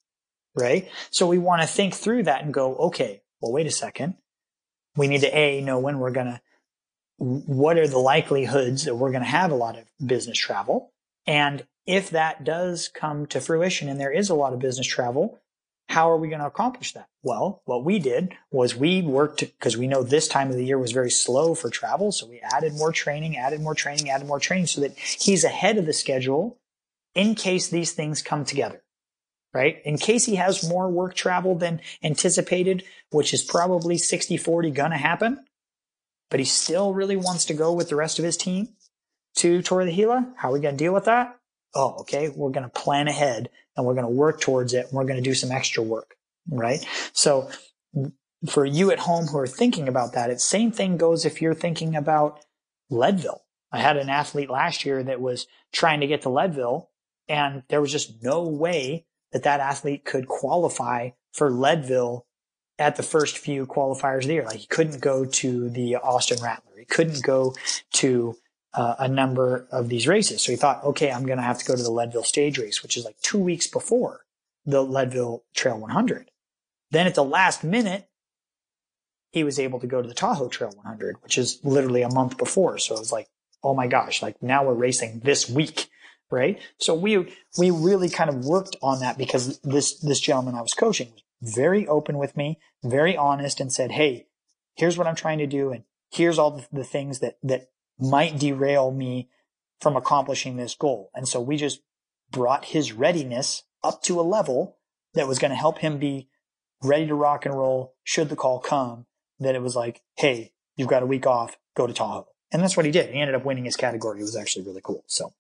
Right. So we want to think through that and go, okay, well, wait a second. We need to A, know when we're going to, what are the likelihoods that we're going to have a lot of business travel? And if that does come to fruition and there is a lot of business travel, how are we going to accomplish that? Well, what we did was we worked because we know this time of the year was very slow for travel. So we added more training, added more training, added more training so that he's ahead of the schedule in case these things come together, right? In case he has more work travel than anticipated, which is probably 60 40 going to happen, but he still really wants to go with the rest of his team to Tour de Gila. How are we going to deal with that? Oh, okay. We're going to plan ahead and we're going to work towards it. And we're going to do some extra work, right? So mm, for you at home who are thinking about that, it's same thing goes if you're thinking about Leadville. I had an athlete last year that was trying to get to Leadville and there was just no way that that athlete could qualify for Leadville at the first few qualifiers of the year. Like he couldn't go to the Austin Rattler. He couldn't go to uh, a number of these races. So he thought, okay, I'm going to have to go to the Leadville stage race, which is like two weeks before the Leadville Trail 100. Then at the last minute, he was able to go to the Tahoe Trail 100, which is literally a month before. So it was like, oh my gosh, like now we're racing this week, right? So we we really kind of worked on that because this this gentleman I was coaching was very open with me, very honest, and said, hey, here's what I'm trying to do, and here's all the, the things that that might derail me from accomplishing this goal. And so we just brought his readiness up to a level that was going to help him be ready to rock and roll should the call come. That it was like, hey, you've got a week off, go to Tahoe. And that's what he did. He ended up winning his category. It was actually really cool. So,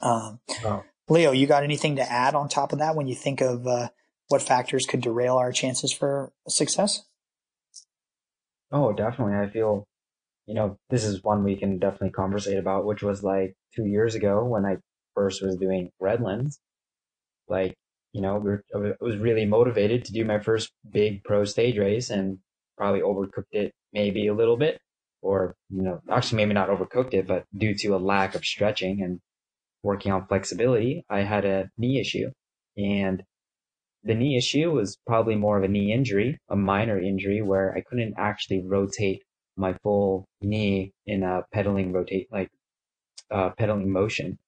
um, Wow. Leo, you got anything to add on top of that when you think of uh, what factors could derail our chances for success? Oh, definitely. I feel, you know, this is one we can definitely conversate about, which was like two years ago when I first was doing Redlands. Like, you know, I was really motivated to do my first big pro stage race and probably overcooked it maybe a little bit or, you know, actually maybe not overcooked it, but due to a lack of stretching and working on flexibility, I had a knee issue and the knee issue was probably more of a knee injury, a minor injury where I couldn't actually rotate my full knee in a pedaling rotate, like, uh, pedaling motion.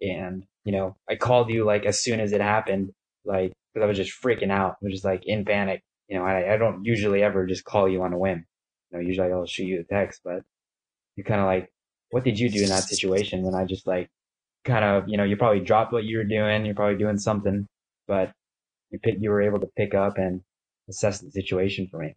And, you know, I called you like as soon as it happened, like, cause I was just freaking out. I was just like in panic. You know, I, I don't usually ever just call you on a whim. You know, usually I'll shoot you a text, but you're kind of like, what did you do in that situation? When I just like, kind of, you know, you probably dropped what you were doing. You're probably doing something, but you pick, you were able to pick up and assess the situation for me.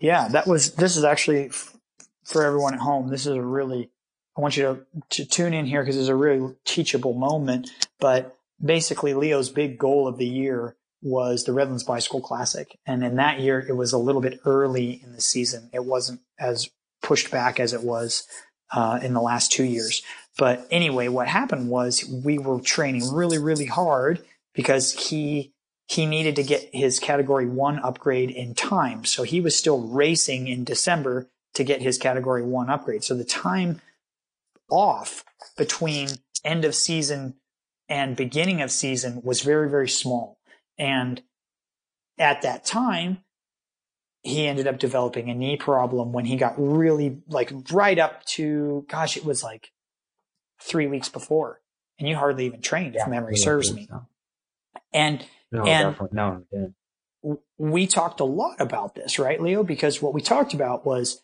Yeah, that was, this is actually f- for everyone at home. This is a really, I want you to, to tune in here because it's a really teachable moment. But basically, Leo's big goal of the year was the Redlands Bicycle Classic. And in that year, it was a little bit early in the season. It wasn't as pushed back as it was uh, in the last two years. But anyway, what happened was we were training really, really hard because he he needed to get his category one upgrade in time. So he was still racing in December to get his category one upgrade. So the time off between end of season and beginning of season was very, very small. And at that time, he ended up developing a knee problem when he got really like right up to, gosh, it was like three weeks before. And you hardly even trained, if memory serves me. No, And no And- definitely. No, I we talked a lot about this, right, Leo? Because what we talked about was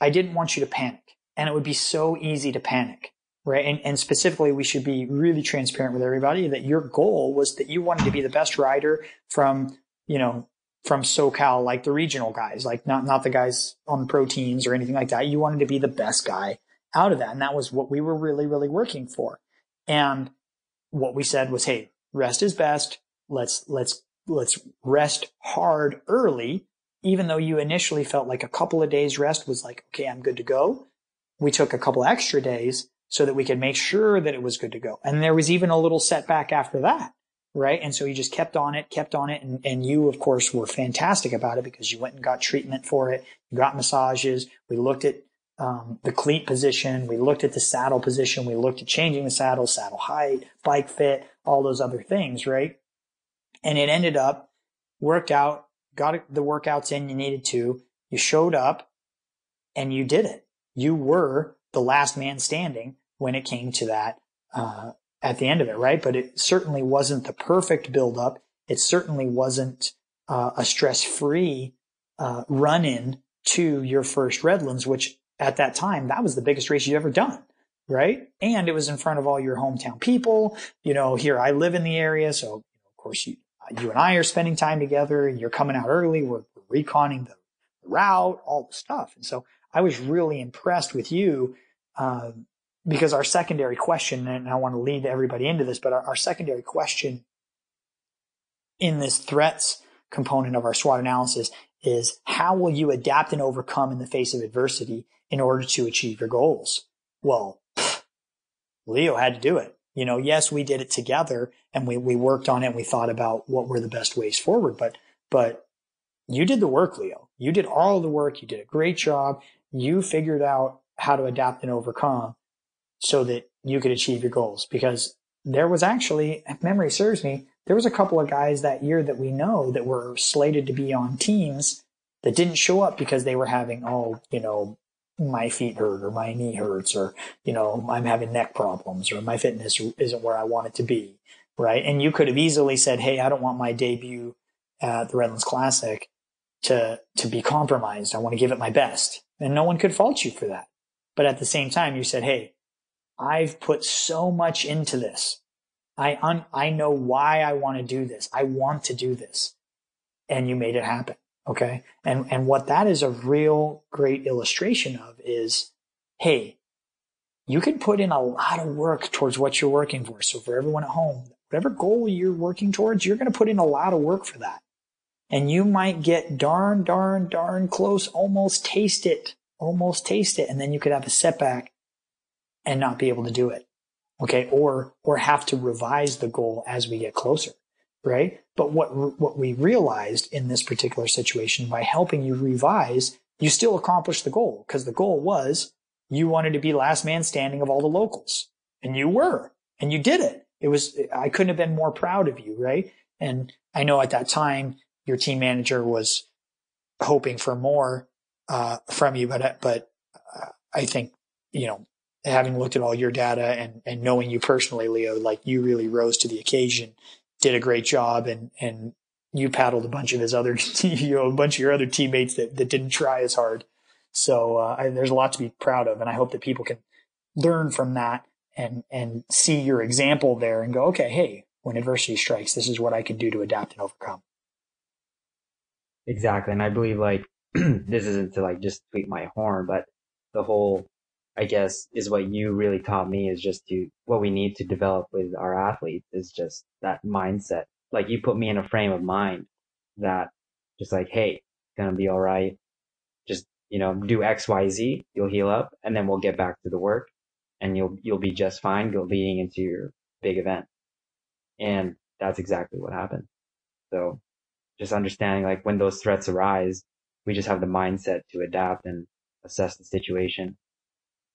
I didn't want you to panic. And it would be so easy to panic, right? And, and specifically, we should be really transparent with everybody that your goal was that you wanted to be the best rider from, you know, from SoCal, like the regional guys, like not, not the guys on the pro teams or anything like that. You wanted to be the best guy out of that. And that was what we were really, really working for. And what we said was, Hey, rest is best. Let's, let's, let's rest hard early. Even though you initially felt like a couple of days rest was like, okay, I'm good to go. We took a couple extra days so that we could make sure that it was good to go. And there was even a little setback after that. Right. And so you just kept on it, kept on it. And, and you, of course, were fantastic about it because you went and got treatment for it. You got massages. We looked at um, the cleat position. We looked at the saddle position. We looked at changing the saddle, saddle height, bike fit, all those other things. Right. And it ended up worked out, got the workouts in you needed to. You showed up and you did it. You were the last man standing when it came to that, uh, at the end of it, right? But it certainly wasn't the perfect buildup. It certainly wasn't uh, a stress-free uh, run-in to your first Redlands, which at that time that was the biggest race you'd ever done, right? And it was in front of all your hometown people. You know, here I live in the area, so of course you you and I are spending time together. You're coming out early. We're, reconning the route, all the stuff, and so I was really impressed with you. Um, because our secondary question, and I want to lead everybody into this, but our, our secondary question in this threats component of our SWOT analysis is how will you adapt and overcome in the face of adversity in order to achieve your goals? Well, Leo had to do it. You know, yes, we did it together and we, we worked on it and we thought about what were the best ways forward, but, but you did the work, Leo. You did all the work. You did a great job. You figured out how to adapt and overcome so that you could achieve your goals because there was actually, if memory serves me, there was a couple of guys that year that we know that were slated to be on teams that didn't show up because they were having, oh, you know, my feet hurt or my knee hurts or, you know, I'm having neck problems or my fitness isn't where I want it to be. Right. And you could have easily said, Hey, I don't want my debut at the Redlands Classic to, to be compromised. I want to give it my best. And no one could fault you for that. But at the same time, you said, Hey, I've put so much into this. I, un- I know why I want to do this. I want to do this. And you made it happen. Okay. And, and what that is a real great illustration of is, Hey, you can put in a lot of work towards what you're working for. So for everyone at home, whatever goal you're working towards, you're going to put in a lot of work for that. And you might get darn, darn, darn close, almost taste it, almost taste it. And then you could have a setback and not be able to do it. Okay. Or, or have to revise the goal as we get closer right? But what what we realized in this particular situation by helping you revise, you still accomplished the goal because the goal was you wanted to be last man standing of all the locals, and you were, and you did it. It was I couldn't have been more proud of you, right? And I know at that time your team manager was hoping for more uh, from you, but but uh, I think you know having looked at all your data and and knowing you personally, Leo, like you really rose to the occasion did a great job and, and you paddled a bunch of his other, you know, a bunch of your other teammates that, that didn't try as hard. So, uh, I, there's a lot to be proud of. And I hope that people can learn from that and, and see your example there and go, okay, hey, when adversity strikes, this is what I can do to adapt and overcome. Exactly. And I believe like this isn't to like just tweet my horn, but the whole I guess is what you really taught me is just to what we need to develop with our athletes is just that mindset. Like you put me in a frame of mind that just like, Hey, it's gonna be all right. Just, you know, do X, Y, Z, you'll heal up and then we'll get back to the work and you'll, you'll be just fine go leading into your big event. And that's exactly what happened. So just understanding like when those threats arise, we just have the mindset to adapt and assess the situation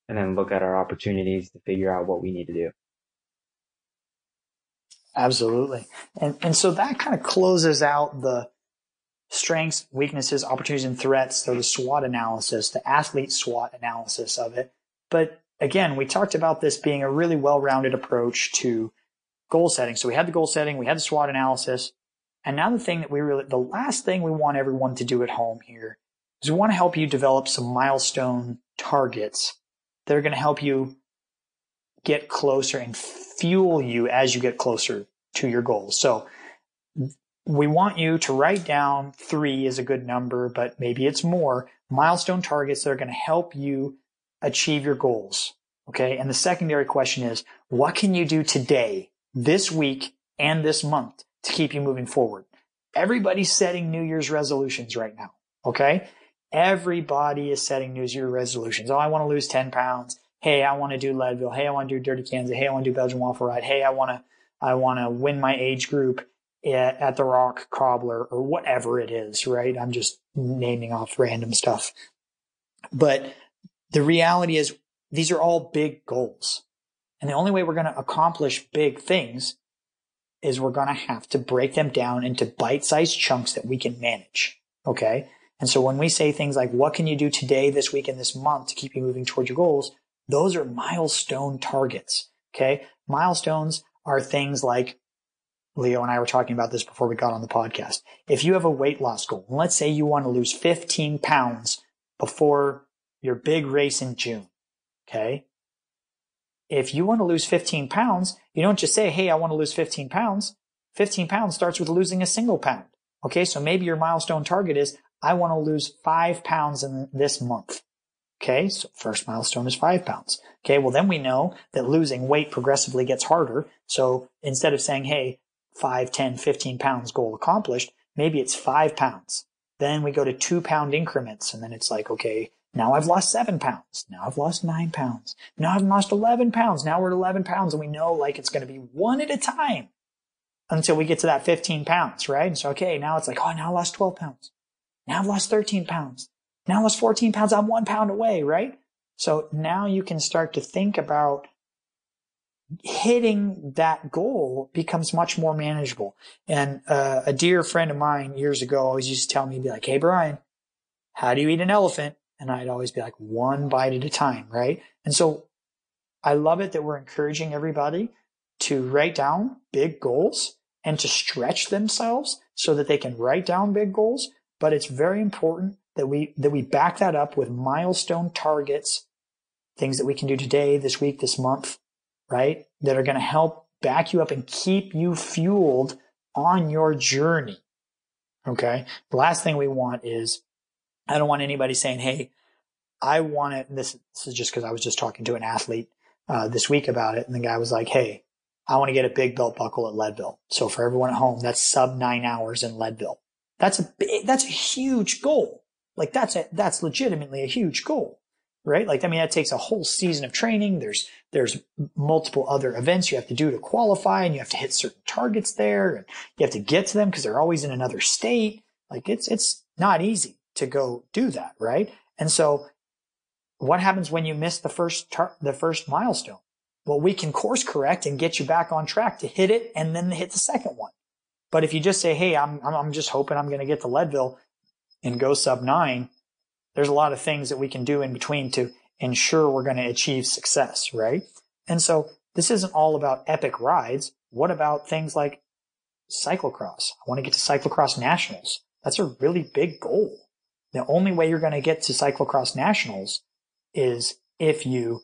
and then look at our opportunities to figure out what we need to do. Absolutely. And, and so that kind of closes out the strengths, weaknesses, opportunities, and threats. So the SWOT analysis, the athlete SWOT analysis of it. But again, we talked about this being a really well-rounded approach to goal setting. So we had the goal setting, we had the SWOT analysis. And now the thing that we really, the last thing we want everyone to do at home here is we want to help you develop some milestone targets that are going to help you get closer and fuel you as you get closer to your goals. So we want you to write down three is a good number, but maybe it's more milestone targets that are going to help you achieve your goals. Okay. And the secondary question is, what can you do today, this week, and this month to keep you moving forward? Everybody's setting New Year's resolutions right now. Okay. Everybody is setting New Year's resolutions. Oh, I want to lose 10 pounds. Hey, I want to do Leadville. Hey, I want to do Dirty Kanza. Hey, I want to do Belgian Waffle Ride. Hey, I want to, I want to win my age group at, at the Rock Cobbler or whatever it is, right? I'm just naming off random stuff. But the reality is these are all big goals. And the only way we're going to accomplish big things is we're going to have to break them down into bite-sized chunks that we can manage. Okay. And so when we say things like, what can you do today, this week, and this month to keep you moving towards your goals? Those are milestone targets. Okay. Milestones are things like Leo and I were talking about this before we got on the podcast. If you have a weight loss goal, let's say you want to lose 15 pounds before your big race in June. Okay. If you want to lose 15 pounds, you don't just say, Hey, I want to lose 15 pounds. 15 pounds starts with losing a single pound. Okay. So maybe your milestone target is I want to lose five pounds in this month. Okay. So first milestone is five pounds. Okay. Well, then we know that losing weight progressively gets harder. So instead of saying, Hey, 5, 10, 15 pounds goal accomplished, maybe it's five pounds. Then we go to two pound increments and then it's like, okay, now I've lost seven pounds. Now I've lost nine pounds. Now I've lost 11 pounds. Now we're at 11 pounds and we know like it's going to be one at a time until we get to that 15 pounds, right? And so, okay, now it's like, oh, now I lost 12 pounds. Now I've lost 13 pounds. Now I lost 14 pounds. I'm one pound away, right? So now you can start to think about hitting that goal becomes much more manageable. And uh, a dear friend of mine years ago always used to tell me, be like, "Hey, Brian, how do you eat an elephant?" And I'd always be like, "One bite at a time," right? And so I love it that we're encouraging everybody to write down big goals and to stretch themselves so that they can write down big goals. But it's very important that we that we back that up with milestone targets, things that we can do today, this week, this month, right? That are going to help back you up and keep you fueled on your journey. Okay. The last thing we want is I don't want anybody saying, Hey, I want it. This, this is just because I was just talking to an athlete uh, this week about it. And the guy was like, Hey, I want to get a big belt buckle at Leadville. So for everyone at home, that's sub nine hours in Leadville. That's a big, that's a huge goal. Like that's a, that's legitimately a huge goal, right? Like, I mean, that takes a whole season of training. There's, there's multiple other events you have to do to qualify and you have to hit certain targets there and you have to get to them because they're always in another state. Like it's, it's not easy to go do that, right? And so what happens when you miss the first tar- the first milestone? Well, we can course correct and get you back on track to hit it and then hit the second one. But if you just say, Hey, I'm, I'm just hoping I'm going to get to Leadville and go sub nine, there's a lot of things that we can do in between to ensure we're going to achieve success, right? And so this isn't all about epic rides. What about things like cyclocross? I want to get to cyclocross nationals. That's a really big goal. The only way you're going to get to cyclocross nationals is if you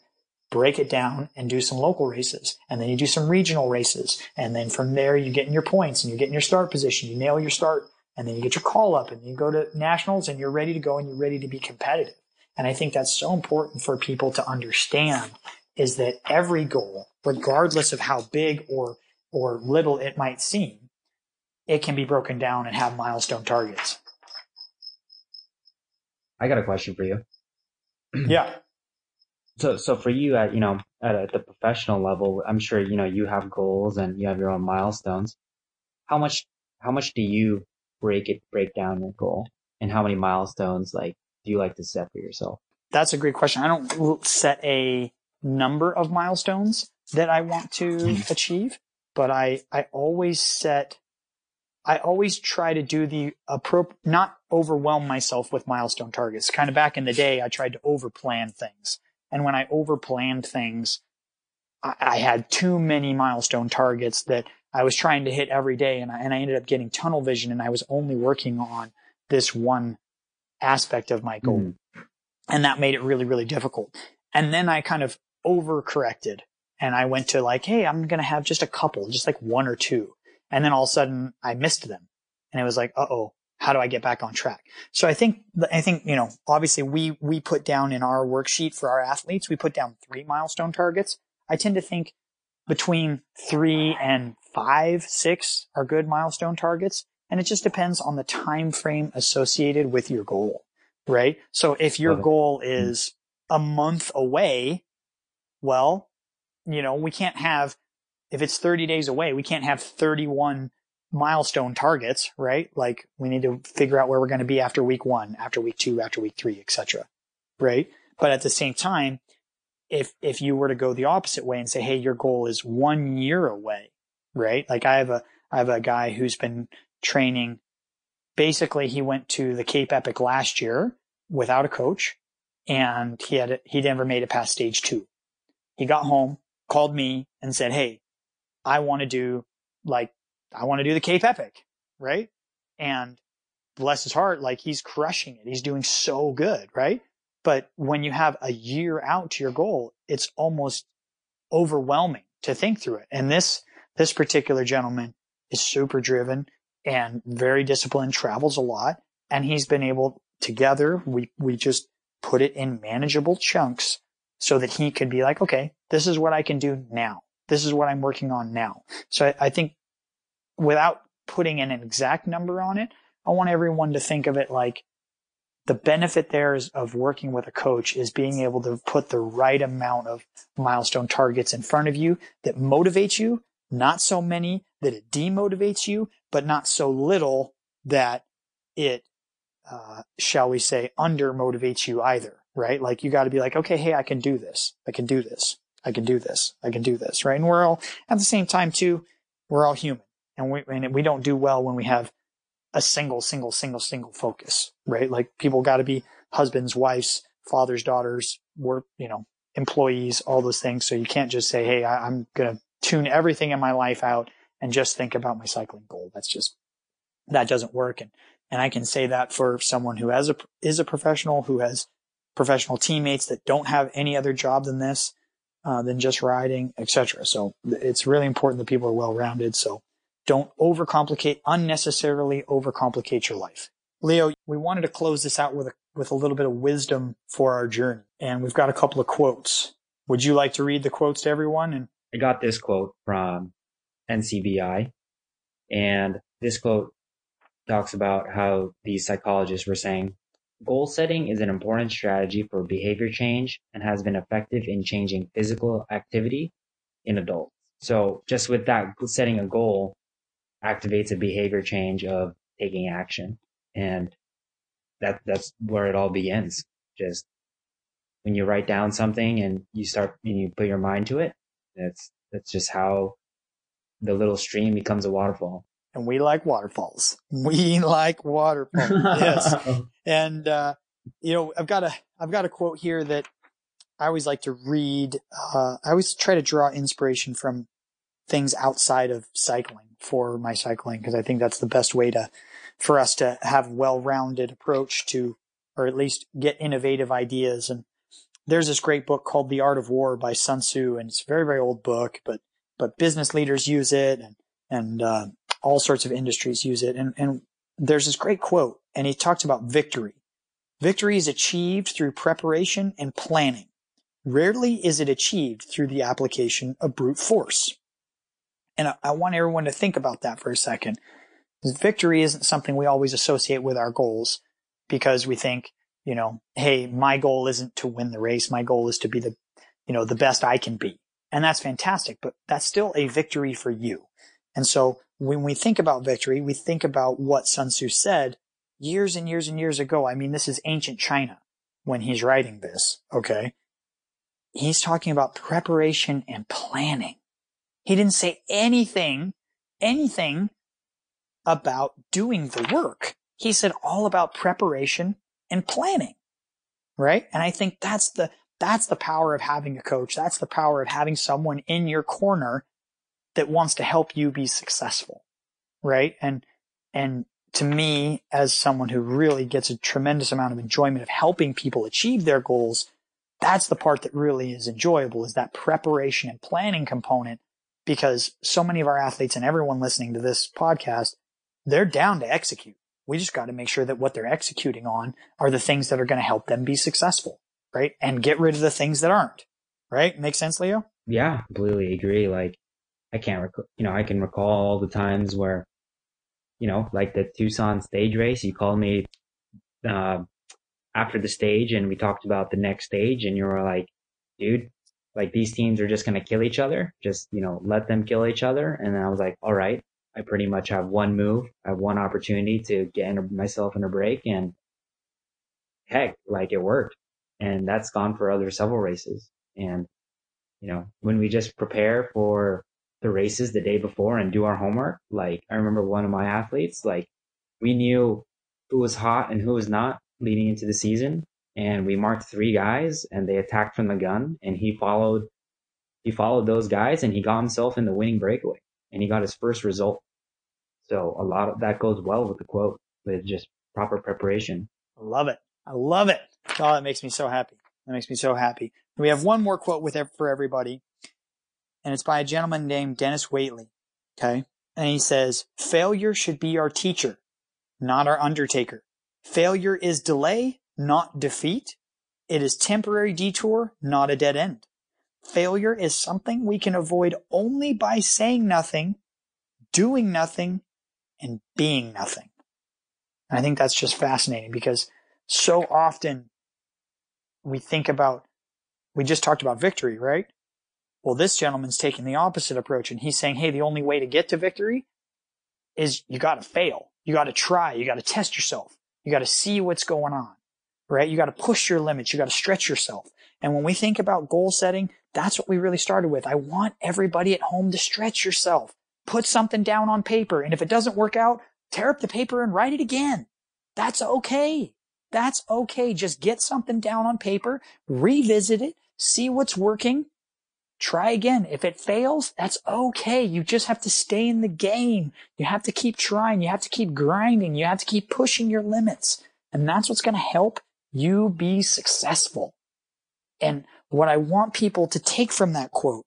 break it down and do some local races. And then you do some regional races. And then from there, you get in your points and you get in your start position. You nail your start and then you get your call up and you go to nationals and you're ready to go and you're ready to be competitive. And I think that's so important for people to understand is that every goal, regardless of how big or, or little it might seem, it can be broken down and have milestone targets. I got a question for you. yeah. So, so for you at, you know, at, at the professional level, I'm sure, you know, you have goals and you have your own milestones. How much, how much do you break it, break down your goal and how many milestones, like, do you like to set for yourself? That's a great question. I don't set a number of milestones that I want to mm-hmm. achieve, but I, I always set, I always try to do the appropriate, not overwhelm myself with milestone targets. Kind of back in the day, I tried to overplan things. And when I overplanned things, I, I had too many milestone targets that I was trying to hit every day. And I, and I ended up getting tunnel vision and I was only working on this one aspect of my goal. Mm. And that made it really, really difficult. And then I kind of overcorrected and I went to like, Hey, I'm going to have just a couple, just like one or two. And then all of a sudden I missed them and it was like, uh oh, how do I get back on track? So I think, I think, you know, obviously we, we put down in our worksheet for our athletes, we put down three milestone targets. I tend to think between three and five, six are good milestone targets. And it just depends on the time frame associated with your goal, right? So if your goal mm-hmm. is a month away, well, you know, we can't have, if it's 30 days away, we can't have 31 milestone targets, right? Like we need to figure out where we're going to be after week one, after week two, after week three, etc. Right? But at the same time, if if you were to go the opposite way and say, hey, your goal is one year away, right? Like I have a I have a guy who's been training. Basically, he went to the Cape Epic last year without a coach, and he had he never made it past stage two. He got home, called me, and said, "Hey, I want to do like I want to do the Cape Epic, right?" And bless his heart, like he's crushing it. He's doing so good, right? But when you have a year out to your goal, it's almost overwhelming to think through it. And this, this particular gentleman is super driven and very disciplined, travels a lot. And he's been able together, we, we just put it in manageable chunks so that he could be like, okay, this is what I can do now. This is what I'm working on now. So I, I think without putting an exact number on it, I want everyone to think of it like the benefit there is of working with a coach is being able to put the right amount of milestone targets in front of you that motivates you, not so many that it demotivates you, but not so little that it, uh, shall we say, under motivates you either, right? Like you got to be like, okay, hey, I can do this. I can do this. I can do this. I can do this. Right. And we're all at the same time too, we're all human and we, and we don't do well when we have a single, single, single, single focus, right? Like people got to be husbands, wives, fathers, daughters, work, you know, employees, all those things. So you can't just say, Hey, I, I'm going to tune everything in my life out and just think about my cycling goal. That's just, that doesn't work. And, and I can say that for someone who has a, is a professional who has professional teammates that don't have any other job than this, uh, than just riding, etc. So it's really important that people are well rounded. So don't overcomplicate, unnecessarily overcomplicate your life. Leo, we wanted to close this out with a, with a little bit of wisdom for our journey. And we've got a couple of quotes. Would you like to read the quotes to everyone? And I got this quote from NCBI and this quote talks about how these psychologists were saying goal setting is an important strategy for behavior change and has been effective in changing physical activity in adults. So just with that setting a goal activates a behavior change of taking action. And that, that's where it all begins. Just when you write down something and you start and you put your mind to it, that's, that's just how the little stream becomes a waterfall and we like waterfalls. We like waterfalls. yes. And, uh, you know, I've got a, I've got a quote here that I always like to read. Uh, I always try to draw inspiration from things outside of cycling for my cycling because I think that's the best way to, for us to have well-rounded approach to, or at least get innovative ideas. And there's this great book called The Art of War by Sun Tzu, and it's a very, very old book, but, but business leaders use it and, and, uh, all sorts of industries use it. And, and there's this great quote, and he talks about victory. Victory is achieved through preparation and planning. Rarely is it achieved through the application of brute force. And I, I want everyone to think about that for a second. Victory isn't something we always associate with our goals because we think, you know, hey, my goal isn't to win the race. My goal is to be the, you know, the best I can be. And that's fantastic, but that's still a victory for you. And so when we think about victory, we think about what Sun Tzu said years and years and years ago. I mean, this is ancient China when he's writing this. Okay. He's talking about preparation and planning. He didn't say anything, anything about doing the work. He said all about preparation and planning. Right. And I think that's the, that's the power of having a coach. That's the power of having someone in your corner that wants to help you be successful. Right. And, and to me, as someone who really gets a tremendous amount of enjoyment of helping people achieve their goals, that's the part that really is enjoyable is that preparation and planning component because so many of our athletes and everyone listening to this podcast, they're down to execute. We just got to make sure that what they're executing on are the things that are going to help them be successful, right? And get rid of the things that aren't, right? Make sense, Leo? Yeah, completely agree. Like I can't, rec- you know, I can recall all the times where, you know, like the Tucson stage race, you called me, uh, after the stage and we talked about the next stage and you were like, dude, like these teams are just going to kill each other. Just, you know, let them kill each other. And then I was like, all right, I pretty much have one move. I have one opportunity to get myself in a break and heck, like it worked. And that's gone for other several races. And, you know, when we just prepare for the races the day before and do our homework. Like I remember one of my athletes, like we knew who was hot and who was not leading into the season. And we marked three guys and they attacked from the gun and he followed, he followed those guys and he got himself in the winning breakaway and he got his first result. So a lot of that goes well with the quote with just proper preparation. I love it. I love it. Oh, that makes me so happy. That makes me so happy. We have one more quote with for everybody and it's by a gentleman named Dennis Waitley. Okay. And he says, failure should be our teacher, not our undertaker. Failure is delay, not defeat. It is temporary detour, not a dead end. Failure is something we can avoid only by saying nothing, doing nothing, and being nothing. And I think that's just fascinating because so often we think about, we just talked about victory, right? Well, this gentleman's taking the opposite approach and he's saying, Hey, the only way to get to victory is you got to fail. You got to try. You got to test yourself. You got to see what's going on, right? You got to push your limits. You got to stretch yourself. And when we think about goal setting, that's what we really started with. I want everybody at home to stretch yourself. Put something down on paper. And if it doesn't work out, tear up the paper and write it again. That's okay. That's okay. Just get something down on paper, revisit it, see what's working, try again. If it fails, that's okay. You just have to stay in the game. You have to keep trying. You have to keep grinding. You have to keep pushing your limits. And that's what's going to help you be successful. And what I want people to take from that quote,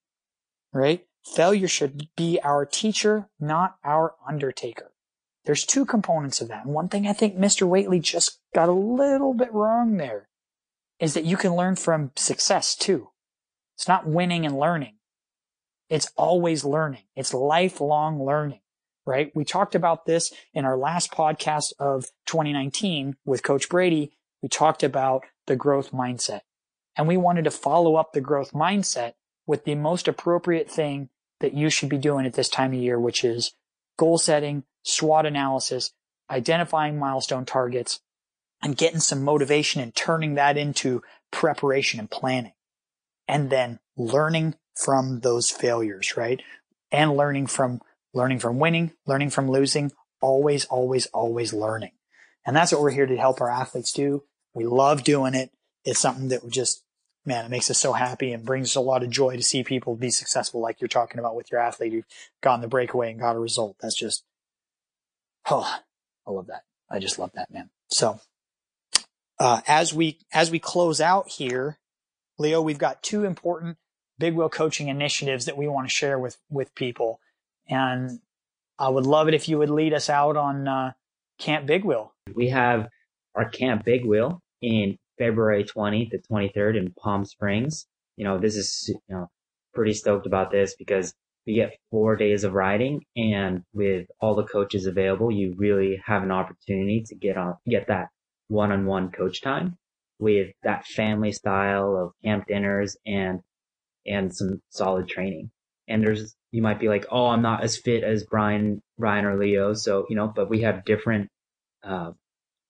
right? Failure should be our teacher, not our undertaker. There's two components of that. And one thing I think Mr. Waitley just got a little bit wrong there is that you can learn from success too. It's not winning and learning. It's always learning. It's lifelong learning, right? We talked about this in our last podcast of 2019 with Coach Brady. We talked about the growth mindset and we wanted to follow up the growth mindset with the most appropriate thing that you should be doing at this time of year, which is goal setting, SWOT analysis, identifying milestone targets, and getting some motivation and turning that into preparation and planning. And then learning from those failures, right? And learning from, learning from winning, learning from losing, always, always, always learning. And that's what we're here to help our athletes do. We love doing it. It's something that just man, it makes us so happy and brings a lot of joy to see people be successful like you're talking about with your athlete who've gotten the breakaway and got a result. That's just, oh, I love that. I just love that, man. So, uh, as we, as we close out here, Leo, we've got two important big wheel coaching initiatives that we want to share with, with people. And I would love it if you would lead us out on, uh, Camp Big Wheel. We have our Camp Big Wheel in February 20th to 23rd in Palm Springs. You know, this is, you know, pretty stoked about this because we get four days of riding and with all the coaches available, you really have an opportunity to get on, get that one-on-one coach time with that family style of camp dinners and, and some solid training. And there's, you might be like, Oh, I'm not as fit as Brian, Brian or Leo. So, you know, but we have different, uh,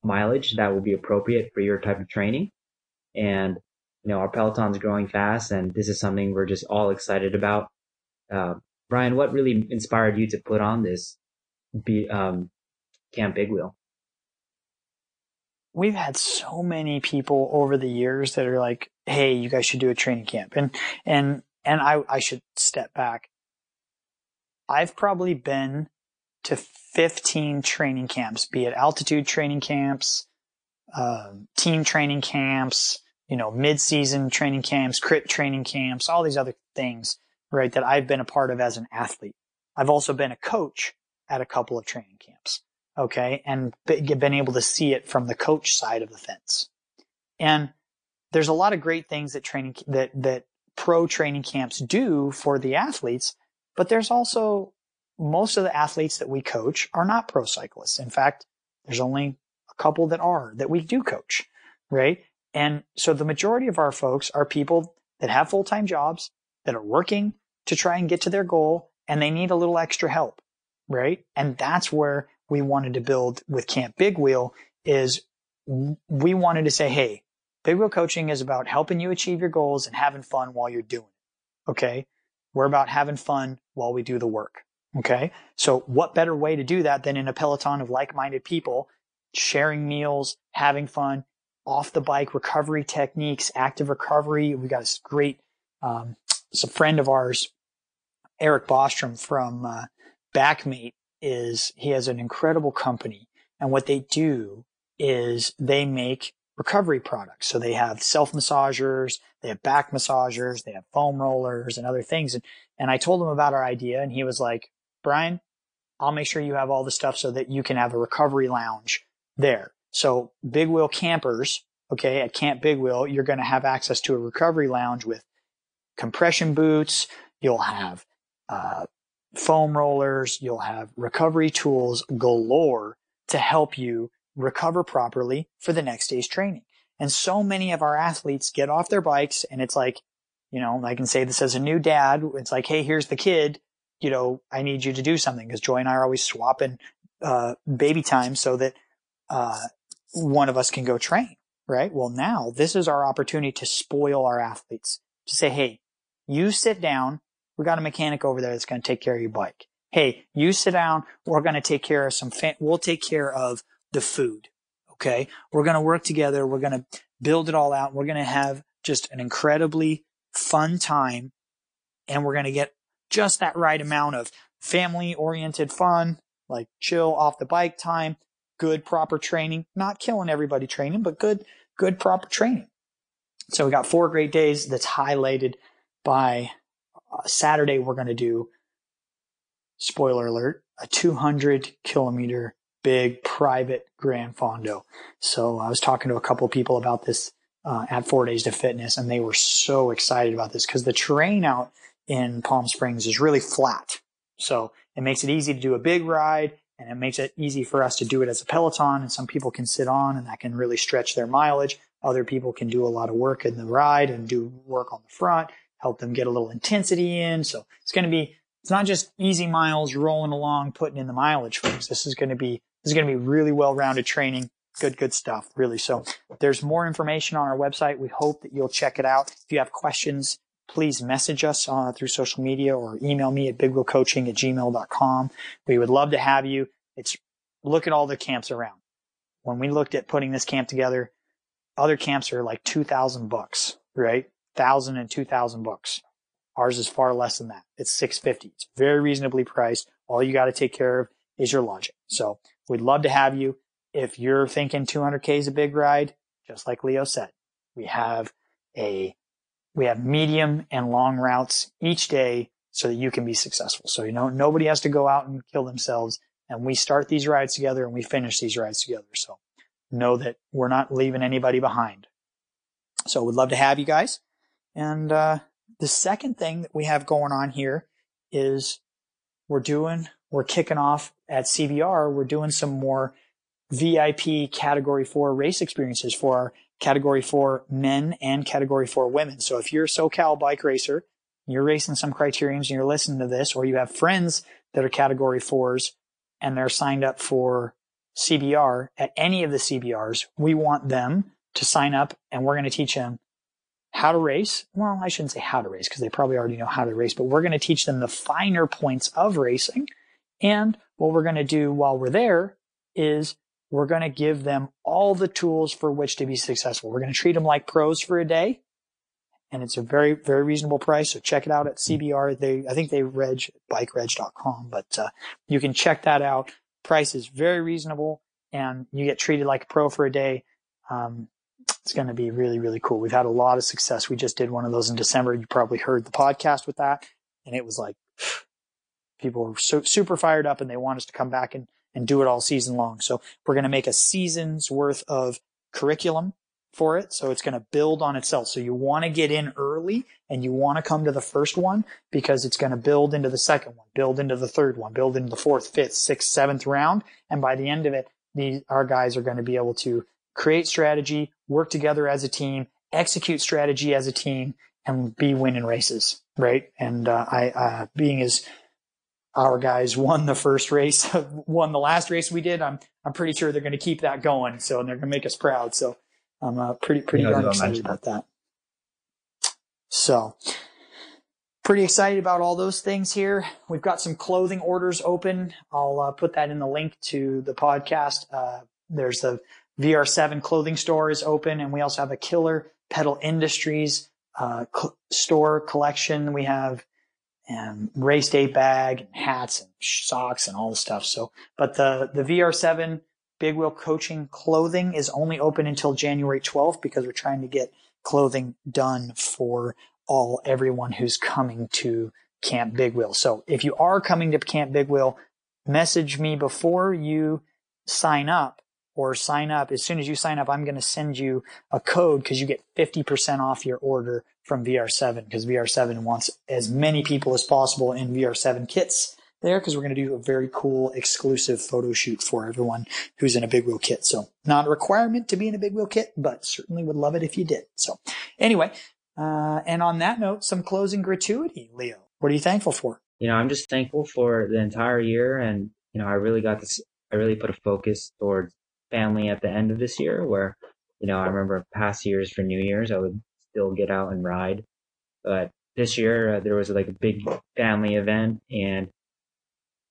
mileage that will be appropriate for your type of training. And, you know, our Peloton's growing fast and this is something we're just all excited about. Uh, Brian, what really inspired you to put on this be, um, Camp Big Wheel? We've had so many people over the years that are like, Hey, you guys should do a training camp. And, and, and I, I should step back. I've probably been to 15 training camps, be it altitude training camps, uh, team training camps, you know, mid-season training camps, crit training camps, all these other things, right, that I've been a part of as an athlete. I've also been a coach at a couple of training camps. Okay. And been able to see it from the coach side of the fence. And there's a lot of great things that training, that, that pro training camps do for the athletes, but there's also most of the athletes that we coach are not pro cyclists. In fact, there's only a couple that are that we do coach, right? And so the majority of our folks are people that have full-time jobs that are working to try and get to their goal and they need a little extra help, right? And that's where we wanted to build with Camp Big Wheel is we wanted to say, Hey, Big Wheel coaching is about helping you achieve your goals and having fun while you're doing it. Okay. We're about having fun while we do the work. Okay. So what better way to do that than in a peloton of like-minded people sharing meals, having fun, off the bike recovery techniques, active recovery. We got this great, um, it's a friend of ours, Eric Bostrom from, uh, Backmate is he has an incredible company and what they do is they make recovery products. So they have self massagers, they have back massagers, they have foam rollers and other things. And, and I told him about our idea and he was like, Brian, I'll make sure you have all the stuff so that you can have a recovery lounge there. So big wheel campers, okay, at Camp Big Wheel, you're going to have access to a recovery lounge with compression boots. You'll have, uh, foam rollers. You'll have recovery tools galore to help you recover properly for the next day's training. And so many of our athletes get off their bikes and it's like, you know, I can say this as a new dad. It's like, Hey, here's the kid you know, I need you to do something because Joy and I are always swapping, uh, baby time so that, uh, one of us can go train. right? Well, now this is our opportunity to spoil our athletes to say, Hey, you sit down. We got a mechanic over there that's going to take care of your bike. Hey, you sit down. We're going to take care of some, fa- we'll take care of the food. Okay. We're going to work together. We're going to build it all out. We're going to have just an incredibly fun time and we're going to get just that right amount of family oriented fun, like chill off the bike time, good proper training, not killing everybody training, but good, good proper training. So we got four great days that's highlighted by uh, Saturday. We're going to do spoiler alert, a 200 kilometer big private Grand Fondo. So I was talking to a couple people about this uh, at Four Days to Fitness, and they were so excited about this because the terrain out in Palm Springs is really flat. So it makes it easy to do a big ride and it makes it easy for us to do it as a Peloton. And some people can sit on and that can really stretch their mileage. Other people can do a lot of work in the ride and do work on the front, help them get a little intensity in. So it's going to be, it's not just easy miles rolling along, putting in the mileage, folks. This is going to be, this is going to be really well-rounded training. Good, good stuff, really. So there's more information on our website. We hope that you'll check it out. If you have questions, please message us uh, through social media or email me at bigwheelcoaching at gmail.com. We would love to have you. It's look at all the camps around. When we looked at putting this camp together, other camps are like 2000 bucks, right? Thousand and two thousand bucks. Ours is far less than that. It's 650. It's very reasonably priced. All you got to take care of is your lodging. So we'd love to have you. If you're thinking 200k is a big ride, just like Leo said, we have a we have medium and long routes each day so that you can be successful. So, you know, nobody has to go out and kill themselves. And we start these rides together and we finish these rides together. So know that we're not leaving anybody behind. So we'd love to have you guys. And, uh, the second thing that we have going on here is we're doing, we're kicking off at CBR. We're doing some more VIP category four race experiences for our category four men and category four women. So if you're a SoCal bike racer, you're racing some criteriums and you're listening to this, or you have friends that are category fours and they're signed up for CBR at any of the CBRs, we want them to sign up and we're going to teach them how to race. Well, I shouldn't say how to race because they probably already know how to race, but we're going to teach them the finer points of racing. And what we're going to do while we're there is we're going to give them all the tools for which to be successful. We're going to treat them like pros for a day. And it's a very, very reasonable price. So check it out at CBR. They, I think they reg bikereg.com, but uh, you can check that out. Price is very reasonable and you get treated like a pro for a day. Um, it's going to be really, really cool. We've had a lot of success. We just did one of those in December. You probably heard the podcast with that. And it was like, people were so, super fired up and they want us to come back and and do it all season long. So we're going to make a season's worth of curriculum for it. So it's going to build on itself. So you want to get in early and you want to come to the first one because it's going to build into the second one, build into the third one, build into the fourth, fifth, sixth, seventh round. And by the end of it, these, our guys are going to be able to create strategy, work together as a team, execute strategy as a team and be winning races. Right. And, uh, I, uh, being as our guys won the first race, won the last race we did. I'm I'm pretty sure they're going to keep that going. So they're going to make us proud. So I'm uh, pretty pretty darn excited about that. So pretty excited about all those things here. We've got some clothing orders open. I'll uh, put that in the link to the podcast. Uh, there's the VR7 clothing store is open, and we also have a Killer Pedal Industries uh, cl- store collection. We have and race day bag, and hats and socks and all the stuff. So, but the, the VR7 big wheel coaching clothing is only open until January 12th because we're trying to get clothing done for all everyone who's coming to Camp Big Wheel. So if you are coming to Camp Big Wheel, message me before you sign up or sign up. As soon as you sign up, I'm going to send you a code because you get 50% off your order from VR7 because VR7 wants as many people as possible in VR7 kits there because we're going to do a very cool exclusive photo shoot for everyone who's in a big wheel kit. So not a requirement to be in a big wheel kit, but certainly would love it if you did. So anyway, uh, and on that note, some closing gratuity, Leo. What are you thankful for? You know, I'm just thankful for the entire year and, you know, I really got this, I really put a focus towards family at the end of this year where You know, I remember past years for New Year's, I would still get out and ride. But this year, uh, there was like a big family event. And,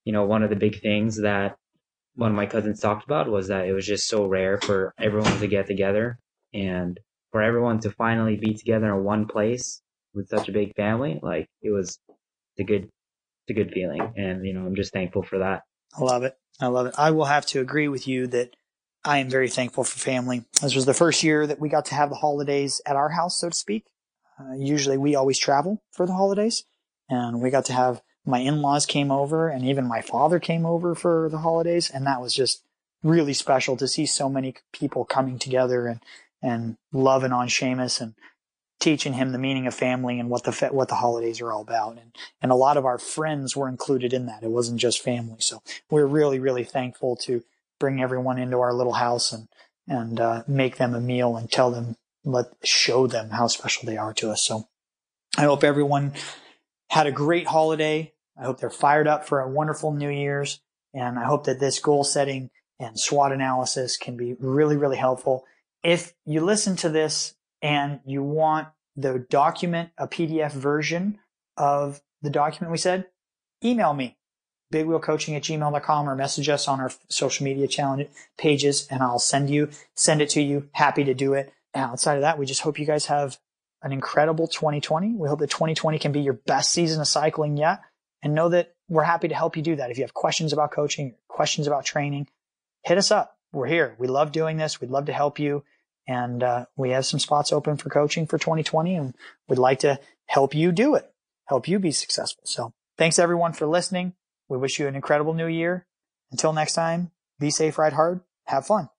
you know, one of the big things that one of my cousins talked about was that it was just so rare for everyone to get together and for everyone to finally be together in one place with such a big family. Like it was a good, a good feeling. And, you know, I'm just thankful for that. I love it. I love it. I will have to agree with you that I am very thankful for family. This was the first year that we got to have the holidays at our house, so to speak. Uh, usually we always travel for the holidays and we got to have my in-laws came over and even my father came over for the holidays. And that was just really special to see so many people coming together and, and loving on Seamus and teaching him the meaning of family and what the, what the holidays are all about. And, and a lot of our friends were included in that. It wasn't just family. So we're really, really thankful to bring everyone into our little house and, and, uh, make them a meal and tell them, let, show them how special they are to us. So I hope everyone had a great holiday. I hope they're fired up for a wonderful New Year's. And I hope that this goal setting and SWOT analysis can be really, really helpful. If you listen to this and you want the document, a PDF version of the document we said, email me, bigwheelcoaching at gmail.com or message us on our social media challenge pages and I'll send you, send it to you. Happy to do it. And outside of that, we just hope you guys have an incredible 2020. We hope that 2020 can be your best season of cycling yet and know that we're happy to help you do that. If you have questions about coaching, questions about training, hit us up. We're here. We love doing this. We'd love to help you. And uh, we have some spots open for coaching for 2020 and we'd like to help you do it, help you be successful. So thanks everyone for listening. We wish you an incredible new year. Until next time, be safe, ride hard, have fun.